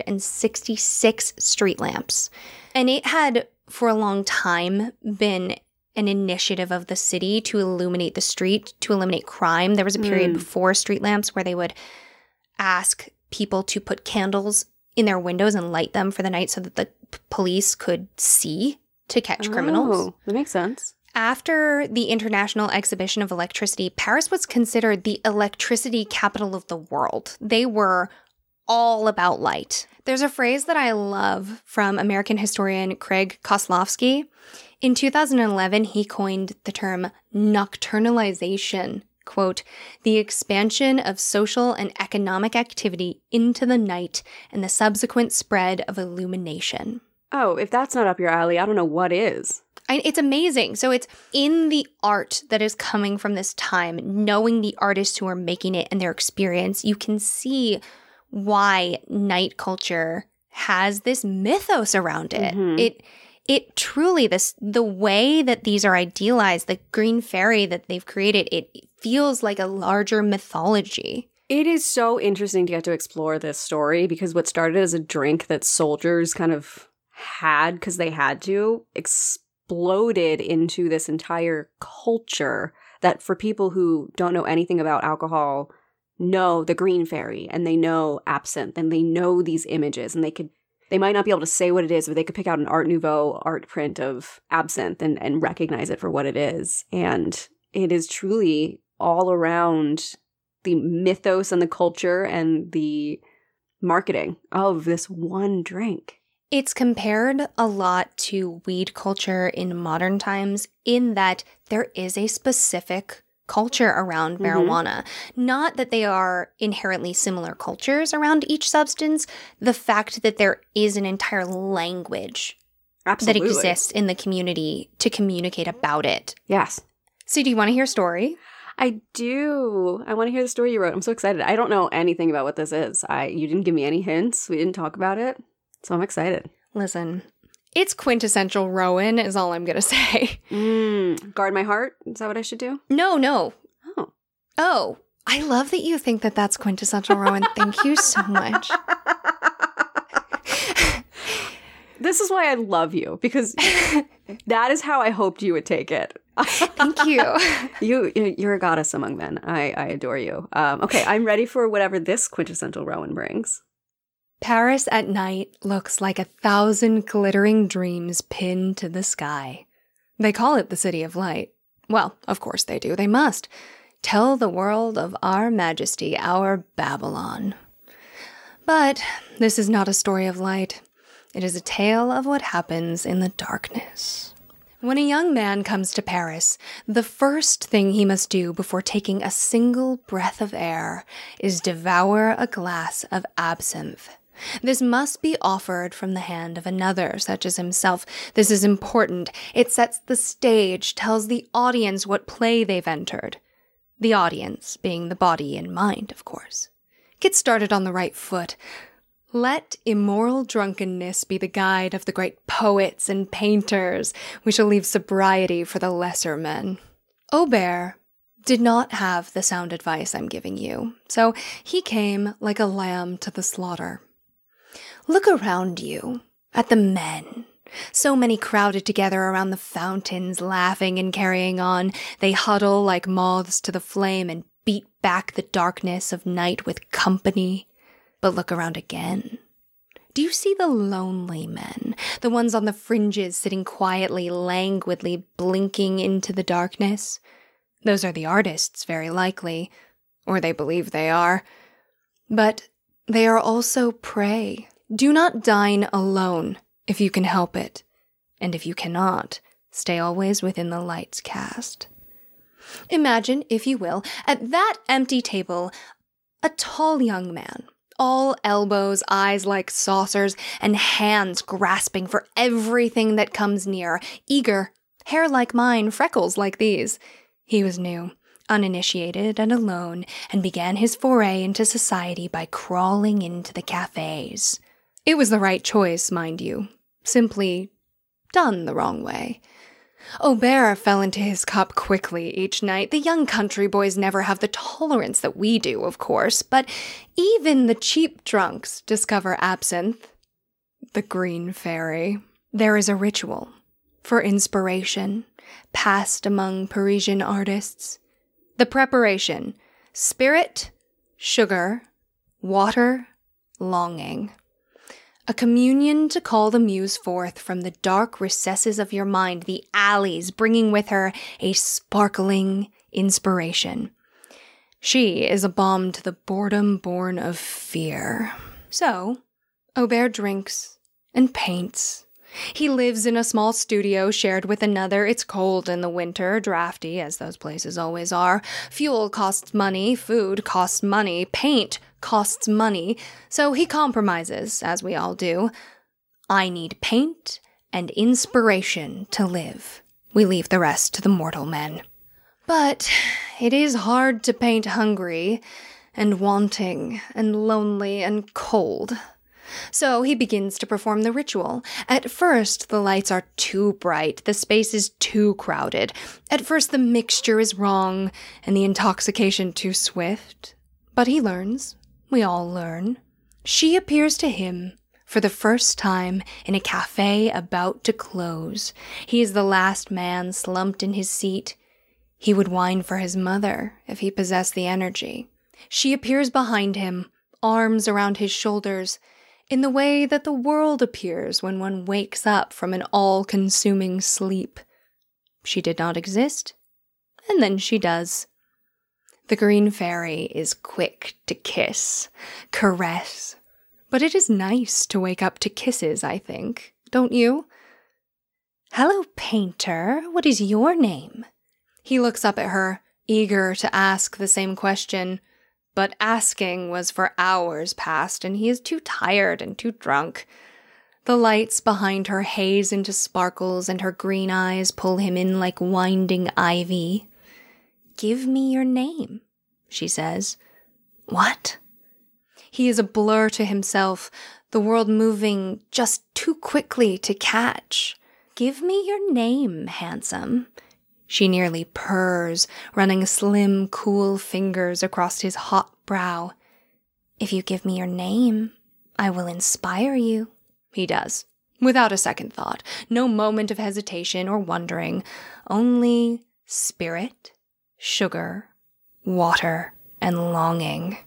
[SPEAKER 2] 20,766 street lamps. And it had, for a long time, been an initiative of the city to illuminate the street, to eliminate crime. There was a period
[SPEAKER 1] Mm.
[SPEAKER 2] before street lamps where they would ask people to put candles in their windows and light them for the night so that the police could see to catch criminals.
[SPEAKER 1] Oh, that makes sense.
[SPEAKER 2] After the International Exhibition of Electricity, Paris was considered the electricity capital of the world. They were all about light. There's a phrase that I love from American historian Craig Koslofsky. In 2011, he coined the term nocturnalization. Quote, the expansion of social and economic activity into the night and the subsequent spread of illumination.
[SPEAKER 1] Oh, if that's not up your alley, I don't know what is.
[SPEAKER 2] I, it's amazing. So it's in the art that is coming from this time, knowing the artists who are making it and their experience, you can see why night culture has this mythos around it.
[SPEAKER 1] Mhm.
[SPEAKER 2] It it truly this the way that these are idealized, the green fairy that they've created, it feels like a larger mythology.
[SPEAKER 1] It is so interesting to get to explore this story because what started as a drink that soldiers kind of had because they had to exploded into this entire culture that for people who don't know anything about alcohol know the green fairy and they know absinthe and they know these images and they could they might not be able to say what it is but they could pick out an art nouveau art print of absinthe and, and recognize it for what it is and it is truly all around the mythos and the culture and the marketing of this one drink.
[SPEAKER 2] It's compared a lot to weed culture in modern times, in that there is a specific culture around
[SPEAKER 1] Mhm.
[SPEAKER 2] marijuana. Not that they are inherently similar cultures around each substance, the fact that there is an entire language
[SPEAKER 1] Absolutely.
[SPEAKER 2] that exists in the community to communicate about it.
[SPEAKER 1] Yes.
[SPEAKER 2] So, do you want to hear a story?
[SPEAKER 1] I do. I want to hear the story you wrote. I'm so excited. I don't know anything about what this is. I you didn't give me any hints. We didn't talk about it. So I'm excited.
[SPEAKER 2] Listen, it's quintessential Rowan, is all I'm going to say.
[SPEAKER 1] Mm, guard my heart. Is that what I should do?
[SPEAKER 2] No, no.
[SPEAKER 1] Oh.
[SPEAKER 2] Oh, I love that you think that that's quintessential Rowan. Thank you so much.
[SPEAKER 1] this is why I love you because that is how I hoped you would take it.
[SPEAKER 2] Thank you.
[SPEAKER 1] you you're a goddess among men. I I adore you. Um, okay, I'm ready for whatever this quintessential Rowan brings.
[SPEAKER 2] Paris at night looks like a thousand glittering dreams pinned to the sky. They call it the City of Light. Well, of course they do. They must. Tell the world of our majesty, our Babylon. But this is not a story of light. It is a tale of what happens in the darkness. When a young man comes to Paris, the first thing he must do before taking a single breath of air is devour a glass of absinthe. This must be offered from the hand of another, such as himself. This is important. It sets the stage, tells the audience what play they've entered. The audience being the body and mind, of course. Get started on the right foot. Let immoral drunkenness be the guide of the great poets and painters. We shall leave sobriety for the lesser men. Aubert did not have the sound advice I'm giving you, so he came like a lamb to the slaughter. Look around you at the men. So many crowded together around the fountains, laughing and carrying on. They huddle like moths to the flame and beat back the darkness of night with company. But look around again. Do you see the lonely men, the ones on the fringes sitting quietly, languidly, blinking into the darkness? Those are the artists, very likely, or they believe they are. But they are also prey. Do not dine alone if you can help it, and if you cannot, stay always within the light's cast. Imagine, if you will, at that empty table, a tall young man, all elbows, eyes like saucers, and hands grasping for everything that comes near, eager, hair like mine, freckles like these. He was new, uninitiated, and alone, and began his foray into society by crawling into the cafes. It was the right choice, mind you, simply done the wrong way. Aubert fell into his cup quickly each night. The young country boys never have the tolerance that we do, of course, but even the cheap drunks discover absinthe. The Green Fairy. There is a ritual for inspiration, passed among Parisian artists. The preparation spirit, sugar, water, longing a communion to call the muse forth from the dark recesses of your mind, the alleys, bringing with her a sparkling inspiration. She is a balm to the boredom born of fear. So, Aubert drinks and paints. He lives in a small studio shared with another. It's cold in the winter, drafty, as those places always are. Fuel costs money, food costs money, paint costs money, so he compromises, as we all do. I need paint and inspiration to live. We leave the rest to the mortal men. But it is hard to paint hungry and wanting and lonely and cold. So he begins to perform the ritual. At first, the lights are too bright, the space is too crowded. At first, the mixture is wrong, and the intoxication too swift. But he learns, we all learn. She appears to him for the first time in a cafe about to close. He is the last man slumped in his seat. He would whine for his mother if he possessed the energy. She appears behind him, arms around his shoulders, in the way that the world appears when one wakes up from an all consuming sleep. She did not exist, and then she does. The green fairy is quick to kiss, caress, but it is nice to wake up to kisses, I think, don't you? Hello, painter. What is your name? He looks up at her, eager to ask the same question, but asking was for hours past, and he is too tired and too drunk. The lights behind her haze into sparkles, and her green eyes pull him in like winding ivy. Give me your name, she says. What? He is a blur to himself, the world moving just too quickly to catch. Give me your name, handsome. She nearly purrs, running slim, cool fingers across his hot brow. If you give me your name, I will inspire you. He does, without a second thought, no moment of hesitation or wondering, only spirit, sugar, water, and longing.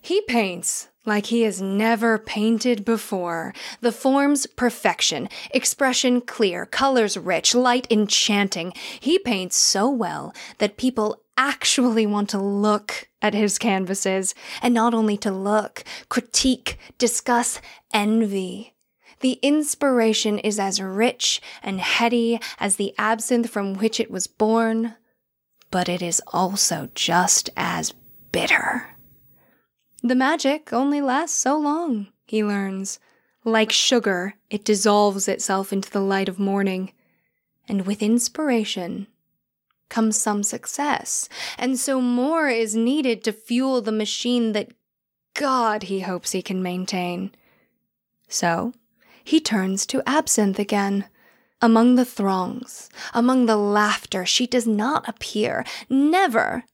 [SPEAKER 2] He paints like he has never painted before. The form's perfection, expression clear, colors rich, light enchanting. He paints so well that people actually want to look at his canvases, and not only to look, critique, discuss, envy. The inspiration is as rich and heady as the absinthe from which it was born, but it is also just as bitter. The magic only lasts so long, he learns. Like sugar, it dissolves itself into the light of morning. And with inspiration comes some success, and so more is needed to fuel the machine that God he hopes he can maintain. So he turns to absinthe again. Among the throngs, among the laughter, she does not appear. Never.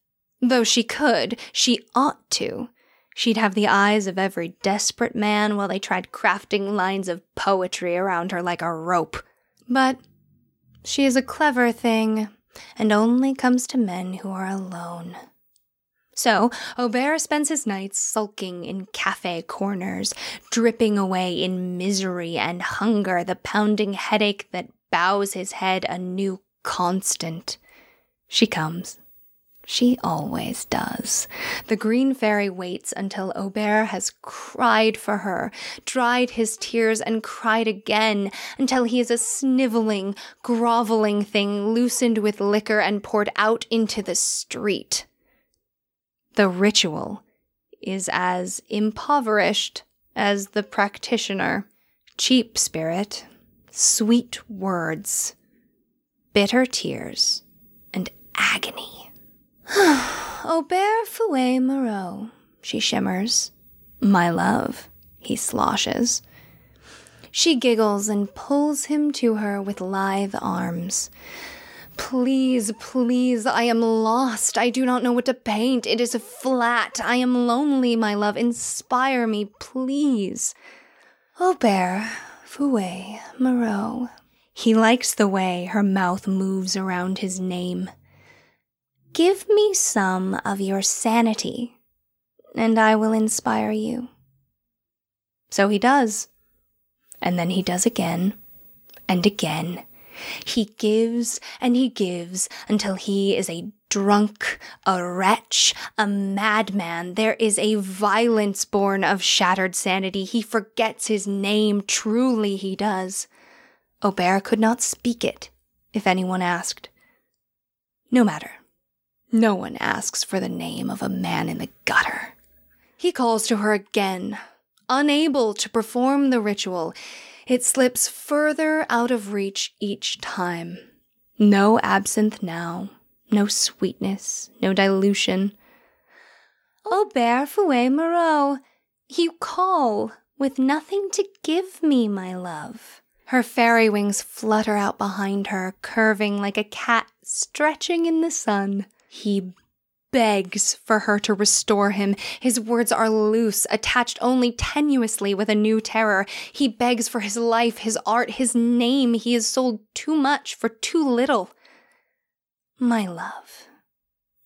[SPEAKER 2] Though she could, she ought to. She'd have the eyes of every desperate man while they tried crafting lines of poetry around her like a rope. But she is a clever thing, and only comes to men who are alone. So, Aubert spends his nights sulking in cafe corners, dripping away in misery and hunger, the pounding headache that bows his head a new constant. She comes. She always does. The green fairy waits until Aubert has cried for her, dried his tears, and cried again until he is a sniveling, groveling thing loosened with liquor and poured out into the street. The ritual is as impoverished as the practitioner. Cheap spirit, sweet words, bitter tears, and agony. Oh, Aubert Fouet Moreau, she shimmers. My love, he sloshes. She giggles and pulls him to her with lithe arms. Please, please, I am lost. I do not know what to paint. It is flat. I am lonely, my love. Inspire me, please. Oh, Aubert Fouet Moreau. He likes the way her mouth moves around his name. Give me some of your sanity, and I will inspire you. So he does. And then he does again and again. He gives and he gives until he is a drunk, a wretch, a madman. There is a violence born of shattered sanity. He forgets his name. Truly he does. Aubert could not speak it if anyone asked. No matter. No one asks for the name of a man in the gutter. He calls to her again. Unable to perform the ritual, it slips further out of reach each time. No absinthe now, no sweetness, no dilution. Oh, Aubert Fouet Moreau, you call with nothing to give me, my love. Her fairy wings flutter out behind her, curving like a cat stretching in the sun. He begs for her to restore him. His words are loose, attached only tenuously with a new terror. He begs for his life, his art, his name. He has sold too much for too little. My love.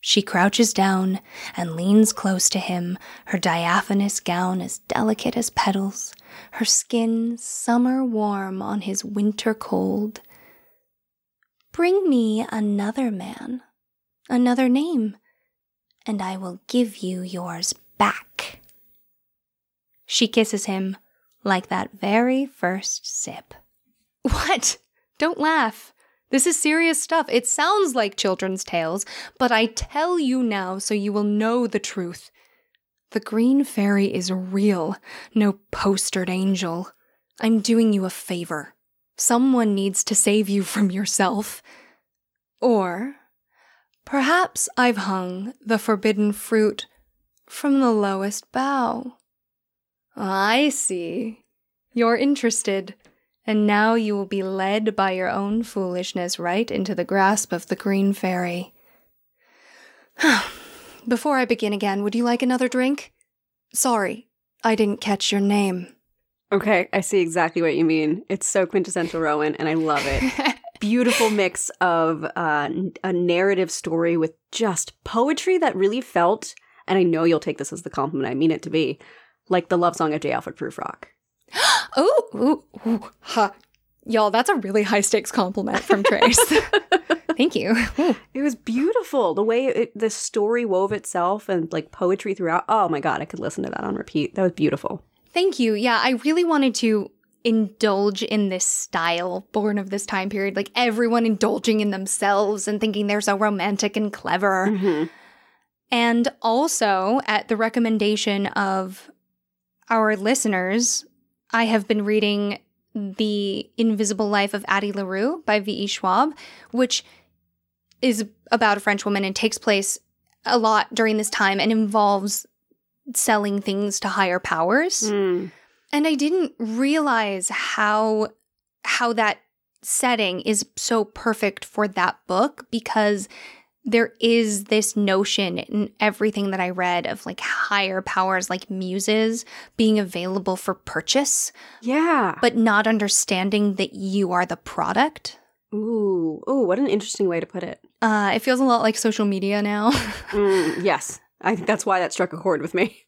[SPEAKER 2] She crouches down and leans close to him, her diaphanous gown as delicate as petals, her skin summer warm on his winter cold. Bring me another man another name, and I will give you yours back. She kisses him like that very first sip. What? Don't laugh. This is serious stuff. It sounds like children's tales, but I tell you now so you will know the truth. The green fairy is real, no postered angel. I'm doing you a favor. Someone needs to save you from yourself. Or perhaps I've hung the forbidden fruit from the lowest bough. I see. You're interested, and now you will be led by your own foolishness right into the grasp of the green fairy. Before I begin again, would you like another drink? Sorry, I didn't catch your name.
[SPEAKER 1] Okay, I see exactly what you mean. It's so quintessential Rowan, and I love it. Beautiful mix of uh, a narrative story with just poetry that really felt, and I know you'll take this as the compliment I mean it to be, like the love song of J. Alfred Prufrock.
[SPEAKER 2] oh, ooh, ooh, ha. Y'all, that's a really high stakes compliment from Trace. Thank you.
[SPEAKER 1] It was beautiful. The way it, the story wove itself and like poetry throughout. Oh my God, I could listen to that on repeat. That was beautiful.
[SPEAKER 2] Thank you. Yeah, I really wanted to indulge in this style born of this time period. Like everyone indulging in themselves and thinking they're so romantic and clever.
[SPEAKER 1] Mm-hmm.
[SPEAKER 2] And also, at the recommendation of our listeners, I have been reading The Invisible Life of Addie LaRue by V.E. Schwab, which is about a French woman and takes place a lot during this time and involves selling things to higher powers.
[SPEAKER 1] Mm.
[SPEAKER 2] And I didn't realize how how that setting is so perfect for that book because there is this notion in everything that I read of like higher powers like muses being available for purchase,
[SPEAKER 1] Yeah.
[SPEAKER 2] but not understanding that you are the product.
[SPEAKER 1] Ooh, ooh, what an interesting way to put it.
[SPEAKER 2] Uh, it feels a lot like social media now.
[SPEAKER 1] Mm, yes, I think that's why that struck a chord with me.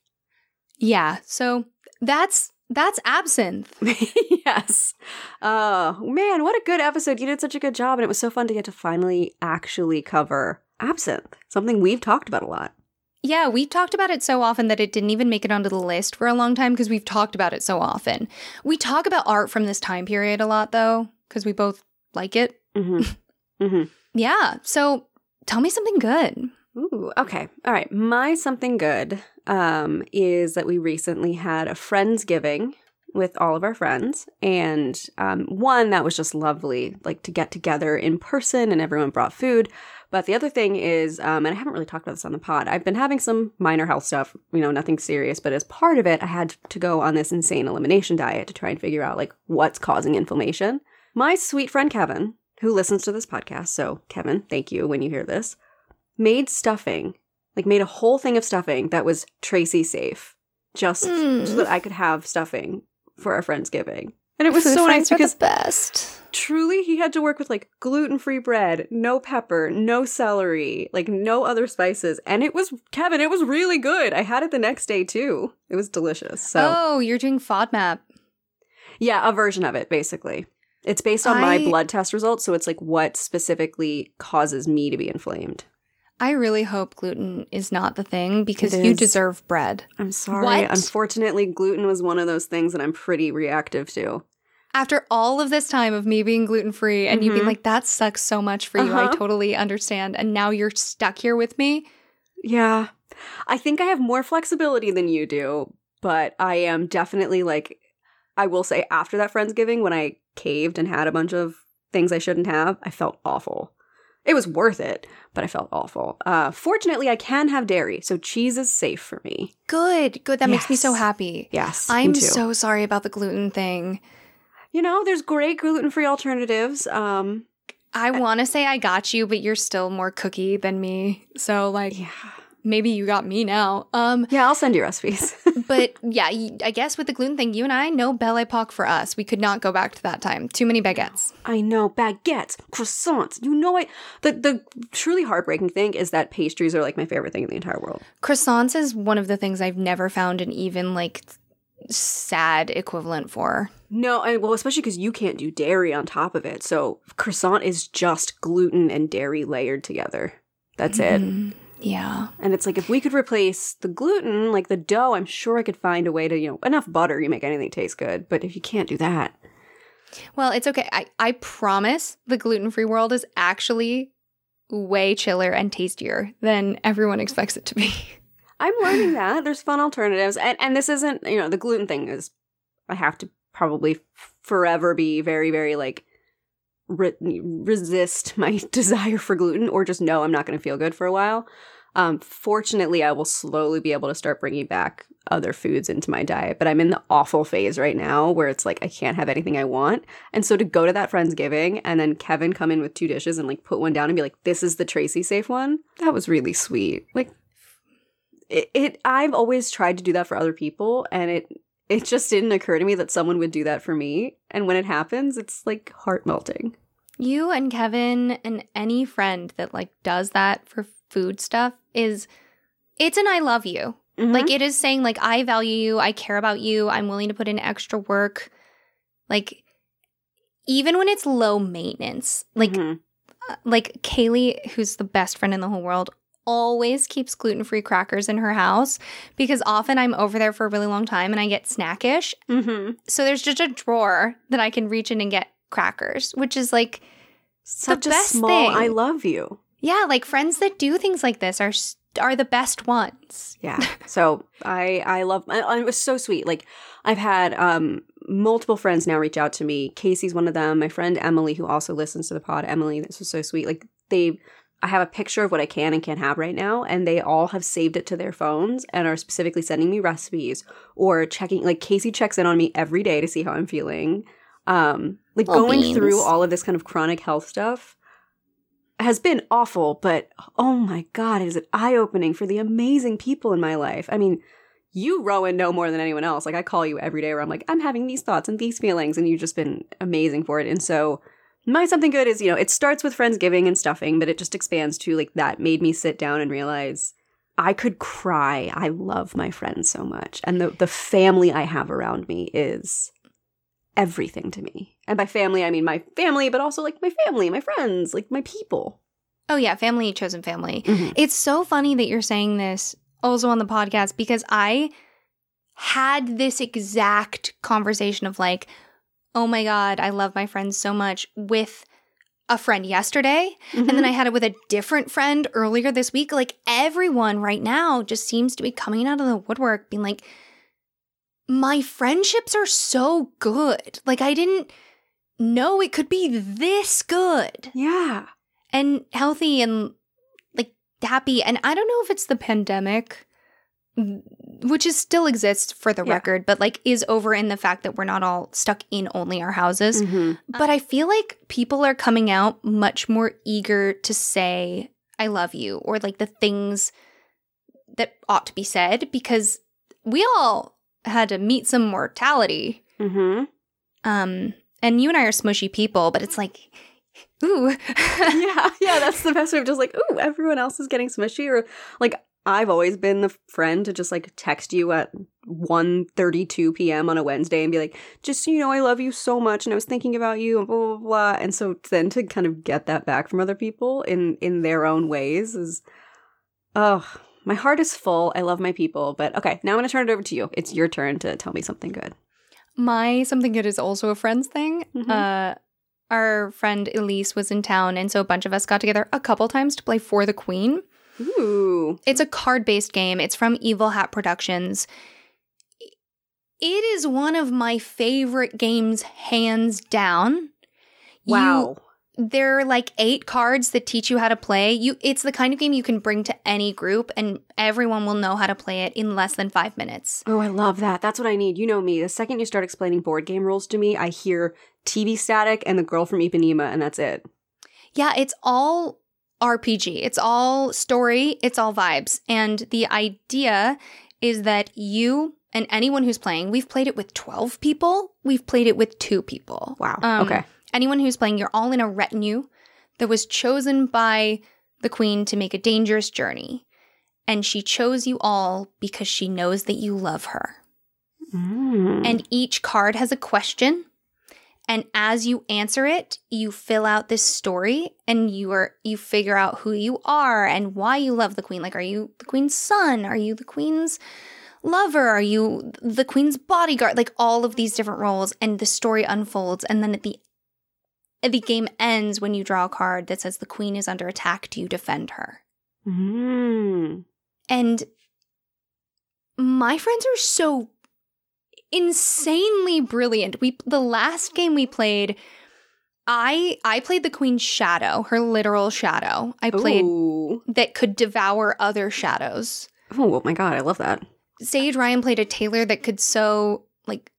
[SPEAKER 2] yeah, so that's that's absinthe.
[SPEAKER 1] yes. Oh, man, what a good episode. You did such a good job, and it was so fun to get to finally actually cover absinthe, something we've talked about a lot.
[SPEAKER 2] Yeah, we've talked about it so often that it didn't even make it onto the list for a long time because we've talked about it so often. We talk about art from this time period a lot though, because we both like it.
[SPEAKER 1] Mm-hmm. mm-hmm.
[SPEAKER 2] Yeah, so tell me something good.
[SPEAKER 1] Ooh, okay. All right. My something good um, is that we recently had a Friendsgiving with all of our friends. And um, one, that was just lovely, like to get together in person and everyone brought food. But the other thing is, um, and I haven't really talked about this on the pod, I've been having some minor health stuff, you know, nothing serious. But as part of it, I had to go on this insane elimination diet to try and figure out like what's causing inflammation. My sweet friend Kevin, who listens to this podcast, so Kevin, thank you when you hear this, made stuffing, like made a whole thing of stuffing that was Tracy safe, just
[SPEAKER 2] Mm.
[SPEAKER 1] so that I could have stuffing for our Friendsgiving. And it was so nice because
[SPEAKER 2] best.
[SPEAKER 1] truly he had to work with like gluten-free bread, no pepper, no celery, like no other spices. And it was Kevin, it was really good. I had it the next day too. It was delicious. So
[SPEAKER 2] Oh, you're doing FODMAP.
[SPEAKER 1] yeah, a version of it basically. It's based on my blood test results, so it's like what specifically causes me to be inflamed.
[SPEAKER 2] I really hope gluten is not the thing because you deserve bread.
[SPEAKER 1] I'm sorry.
[SPEAKER 2] What?
[SPEAKER 1] Unfortunately, gluten was one of those things that I'm pretty reactive to.
[SPEAKER 2] After all of this time of me being gluten free and you being
[SPEAKER 1] Mhm.
[SPEAKER 2] like, that sucks so much for you, I
[SPEAKER 1] Uh-huh.
[SPEAKER 2] totally understand. And now you're stuck here with me.
[SPEAKER 1] Yeah. I think I have more flexibility than you do, but I am definitely like I will say after that Friendsgiving when I caved and had a bunch of things I shouldn't have, I felt awful. It was worth it, but I felt awful. Uh fortunately I can have dairy, so cheese is safe for me.
[SPEAKER 2] Good, good. That makes me so happy.
[SPEAKER 1] Yes.
[SPEAKER 2] I'm so sorry about the gluten thing.
[SPEAKER 1] You know, there's great gluten-free alternatives. Um
[SPEAKER 2] I want to say I got you, but you're still more cookie than me. So like
[SPEAKER 1] yeah.
[SPEAKER 2] maybe you got me now. Um
[SPEAKER 1] Yeah, I'll send you recipes.
[SPEAKER 2] but yeah, I guess with the gluten thing, you and I no belle epoque for us. We could not go back to that time. Too many baguettes.
[SPEAKER 1] I know baguettes, croissants. You know it. The the truly heartbreaking thing is that pastries are like my favorite thing in the entire world.
[SPEAKER 2] Croissants is one of the things I've never found an even like sad equivalent for.
[SPEAKER 1] No, I, well, especially because you can't do dairy on top of it. So croissant is just gluten and dairy layered together. That's it.
[SPEAKER 2] Mm-hmm. Yeah.
[SPEAKER 1] And it's like if we could replace the gluten, like the dough, I'm sure I could find a way to, you know, enough butter, you make anything taste good. But if you can't do that,
[SPEAKER 2] Well, it's okay. I, I promise the gluten free world is actually way chiller and tastier than everyone expects it to be.
[SPEAKER 1] I'm learning that there's fun alternatives, and and this isn't, you know, the gluten thing is, I have to probably forever be very, very like re- resist my desire for gluten or just know I'm not going to feel good for a while. Um, fortunately, I will slowly be able to start bringing back other foods into my diet, but I'm in the awful phase right now where it's like I can't have anything I want. And so to go to that Friendsgiving and then Kevin come in with two dishes and like put one down and be like, this is the Tracy safe one, that was really sweet. Like, it, it I've always tried to do that for other people and it it just didn't occur to me that someone would do that for me. And when it happens, it's like heart melting.
[SPEAKER 2] You and Kevin and any friend that like does that for food stuff is it's an I love you.
[SPEAKER 1] Mm-hmm.
[SPEAKER 2] Like it is saying like I value you, I care about you, I'm willing to put in extra work. Like even when it's low maintenance, like
[SPEAKER 1] Mhm.
[SPEAKER 2] uh, like Kaylee, who's the best friend in the whole world, always keeps gluten-free crackers in her house because often I'm over there for a really long time and I get snackish.
[SPEAKER 1] Mhm.
[SPEAKER 2] So there's just a drawer that I can reach in and get crackers, which is like
[SPEAKER 1] such a
[SPEAKER 2] best
[SPEAKER 1] small
[SPEAKER 2] thing.
[SPEAKER 1] I love you.
[SPEAKER 2] yeah, like friends that do things like this are are the best ones.
[SPEAKER 1] Yeah. So I I love I, it was so sweet. Like I've had um multiple friends now reach out to me. Casey's one of them. My friend Emily, who also listens to the pod. Emily, this was so sweet. Like they I have a picture of what I can and can't have right now, and they all have saved it to their phones and are specifically sending me recipes or checking. Like Casey checks in on me every day to see how I'm feeling. Um, like
[SPEAKER 3] Well,
[SPEAKER 1] going
[SPEAKER 3] beans.
[SPEAKER 1] through all of this kind of chronic health stuff has been awful, but oh my god, is it eye opening for the amazing people in my life? I mean, you, Rowan, know more than anyone else. Like I call you every day where I'm like, I'm having these thoughts and these feelings, and you've just been amazing for it. And so my something good is, you know, it starts with Friendsgiving and stuffing, but it just expands to like that made me sit down and realize I could cry. I love my friends so much. And the the family I have around me is everything to me. And by family I mean my family, but also like my family, my friends, like my people.
[SPEAKER 2] Oh yeah, family chosen family.
[SPEAKER 1] Mhm.
[SPEAKER 2] It's so funny that you're saying this also on the podcast because I had this exact conversation of like, oh my God, I love my friends so much with a friend yesterday. And then I had it with a different friend earlier this week. Like everyone right now just seems to be coming out of the woodwork being like, my friendships are so good. Like I didn't know it could be this good
[SPEAKER 1] yeah.
[SPEAKER 2] and healthy and like happy. And I don't know if it's the pandemic, which is still exists for the
[SPEAKER 1] Yeah.
[SPEAKER 2] record, but like is over in the fact that we're not all stuck in only our houses.
[SPEAKER 1] Mhm.
[SPEAKER 2] But I feel like people are coming out much more eager to say, I love you, or like the things that ought to be said because we all had to meet some mortality.
[SPEAKER 1] Mhm.
[SPEAKER 2] Um, and you and I are smushy people, but it's like, ooh.
[SPEAKER 1] yeah, yeah, that's the best way of just like, ooh, everyone else is getting smushy. Or like I've always been the friend to just like text you at 1.32 p.m. on a Wednesday and be like, just so you know, I love you so much and I was thinking about you and blah blah blah. And so then to kind of get that back from other people in in their own ways is oh my heart is full. I love my people. But okay, now I'm gonna turn it over to you. It's your turn to tell me something good.
[SPEAKER 2] My something good is also a friends thing.
[SPEAKER 1] Mhm.
[SPEAKER 2] Uh, our friend Elise was in town, and so a bunch of us got together a couple times to play For the Queen.
[SPEAKER 1] Ooh.
[SPEAKER 2] It's a card based game, it's from Evil Hat Productions. It is one of my favorite games, hands down. You-
[SPEAKER 1] Wow.
[SPEAKER 2] There are like eight cards that teach you how to play. You it's the kind of game you can bring to any group and everyone will know how to play it in less than 5 minutes.
[SPEAKER 1] Oh, I love that. That's what I need. You know me. The second you start explaining board game rules to me, I hear TV static and the girl from Ipanema, and that's it.
[SPEAKER 2] Yeah, it's all RPG. It's all story, it's all vibes. And the idea is that you and anyone who's playing, we've played it with 12 people, we've played it with 2 people.
[SPEAKER 1] Wow.
[SPEAKER 2] Um,
[SPEAKER 1] okay.
[SPEAKER 2] Anyone who's playing, you're all in a retinue that was chosen by the queen to make a dangerous journey. And she chose you all because she knows that you love her.
[SPEAKER 1] Mm.
[SPEAKER 2] And each card has a question. And as you answer it, you fill out this story and you are you figure out who you are and why you love the queen. Like are you the queen's son? Are you the queen's lover? Are you the queen's bodyguard? Like all of these different roles and the story unfolds and then at the the game ends when you draw a card that says the queen is under attack. Do you defend her?
[SPEAKER 1] Mm.
[SPEAKER 2] And my friends are so insanely brilliant. We the last game we played, I I played the Queen's shadow, her literal shadow. I played
[SPEAKER 1] Ooh.
[SPEAKER 2] that could devour other shadows.
[SPEAKER 1] Oh my god, I love that.
[SPEAKER 2] Sage Ryan played a tailor that could sew like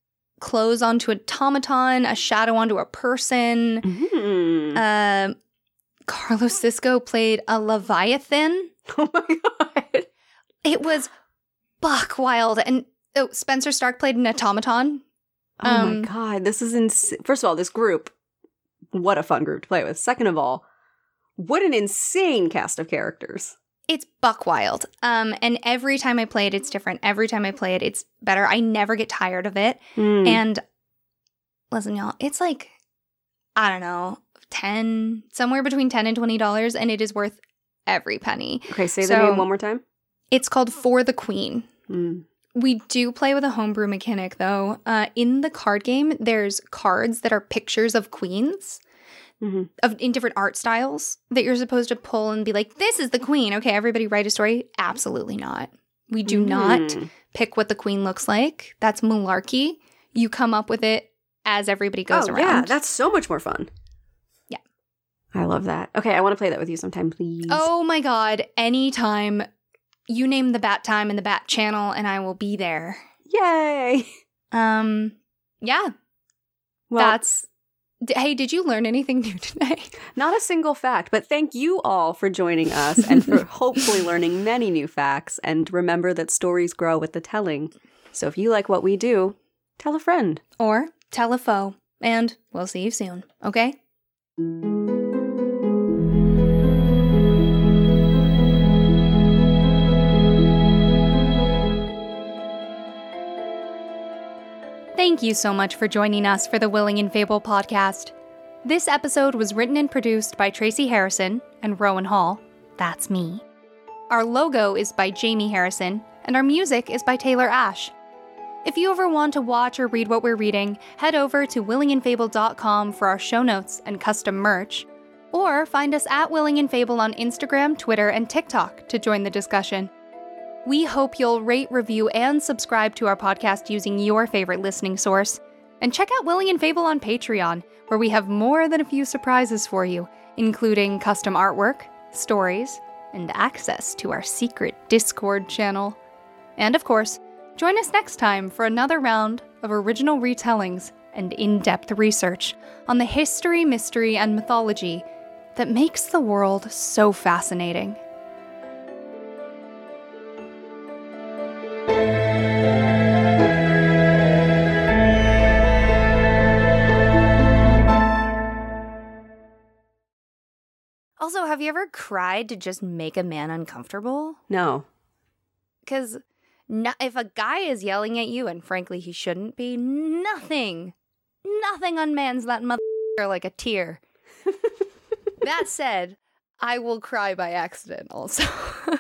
[SPEAKER 2] clothes onto automaton, a shadow onto a person.
[SPEAKER 1] Mhm.
[SPEAKER 2] Um, Carlos Cisco played a Leviathan.
[SPEAKER 1] oh my god.
[SPEAKER 2] It was buck wild. And oh, Spencer Stark played an automaton.
[SPEAKER 1] Oh
[SPEAKER 2] Um,
[SPEAKER 1] my god, this is ins- First of all, this group, what a fun group to play with. Second of all, what an insane cast of characters.
[SPEAKER 2] It's buck wild. Um, and every time I play it, it's different. Every time I play it, it's better. I never get tired of it.
[SPEAKER 1] Mm.
[SPEAKER 2] And listen, y'all, it's like, I don't know, 10, somewhere between 10 and $20, and it is worth every penny.
[SPEAKER 1] okay, say the name one more time.
[SPEAKER 2] It's called For the Queen.
[SPEAKER 1] Mm.
[SPEAKER 2] We do play with a homebrew mechanic though. Uh, in the card game, there's cards that are pictures of queens
[SPEAKER 1] Mhm.
[SPEAKER 2] of in different art styles that you're supposed to pull and be like, "This is the queen." Okay, everybody write a story. Absolutely not. We do not
[SPEAKER 1] Mm.
[SPEAKER 2] pick what the queen looks like. That's malarkey. You come up with it as everybody goes
[SPEAKER 1] oh,
[SPEAKER 2] around.
[SPEAKER 1] yeah, that's so much more fun.
[SPEAKER 2] Yeah.
[SPEAKER 1] I love that. Okay, I want to play that with you sometime, please.
[SPEAKER 2] oh my god! Anytime you name the bat time and the bat channel, and I will be there.
[SPEAKER 1] Yay!
[SPEAKER 2] Um, yeah,
[SPEAKER 1] Well,
[SPEAKER 2] that's. Hey, did you learn anything new today?
[SPEAKER 1] not a single fact, but thank you all for joining us and for hopefully learning many new facts. And remember that stories grow with the telling. So if you like what we do, tell a friend.
[SPEAKER 2] or tell a foe, and we'll see you soon. Okay. Thank you so much for joining us for the Willing and Fable podcast. This episode was written and produced by Tracy Harrison and Rowan Hall. That's me. Our logo is by Jamie Harrison, and our music is by Taylor Ash. If you ever want to watch or read what we're reading, head over to willingandfable.com for our show notes and custom merch, or find us at Willing and Fable on Instagram, Twitter, and TikTok to join the discussion. We hope you'll rate, review, and subscribe to our podcast using your favorite listening source. And check out Willing and Fable on Patreon, where we have more than a few surprises for you, including custom artwork, stories, and access to our secret Discord channel. And of course, join us next time for another round of original retellings and in depth research on the history, mystery, and mythology that makes the world so fascinating. Also, have you ever cried to just make a man uncomfortable?
[SPEAKER 1] No.
[SPEAKER 2] Because no, if a guy is yelling at you, and frankly he shouldn't be, nothing, nothing unmans that mother like a tear. that said, I will cry by accident also.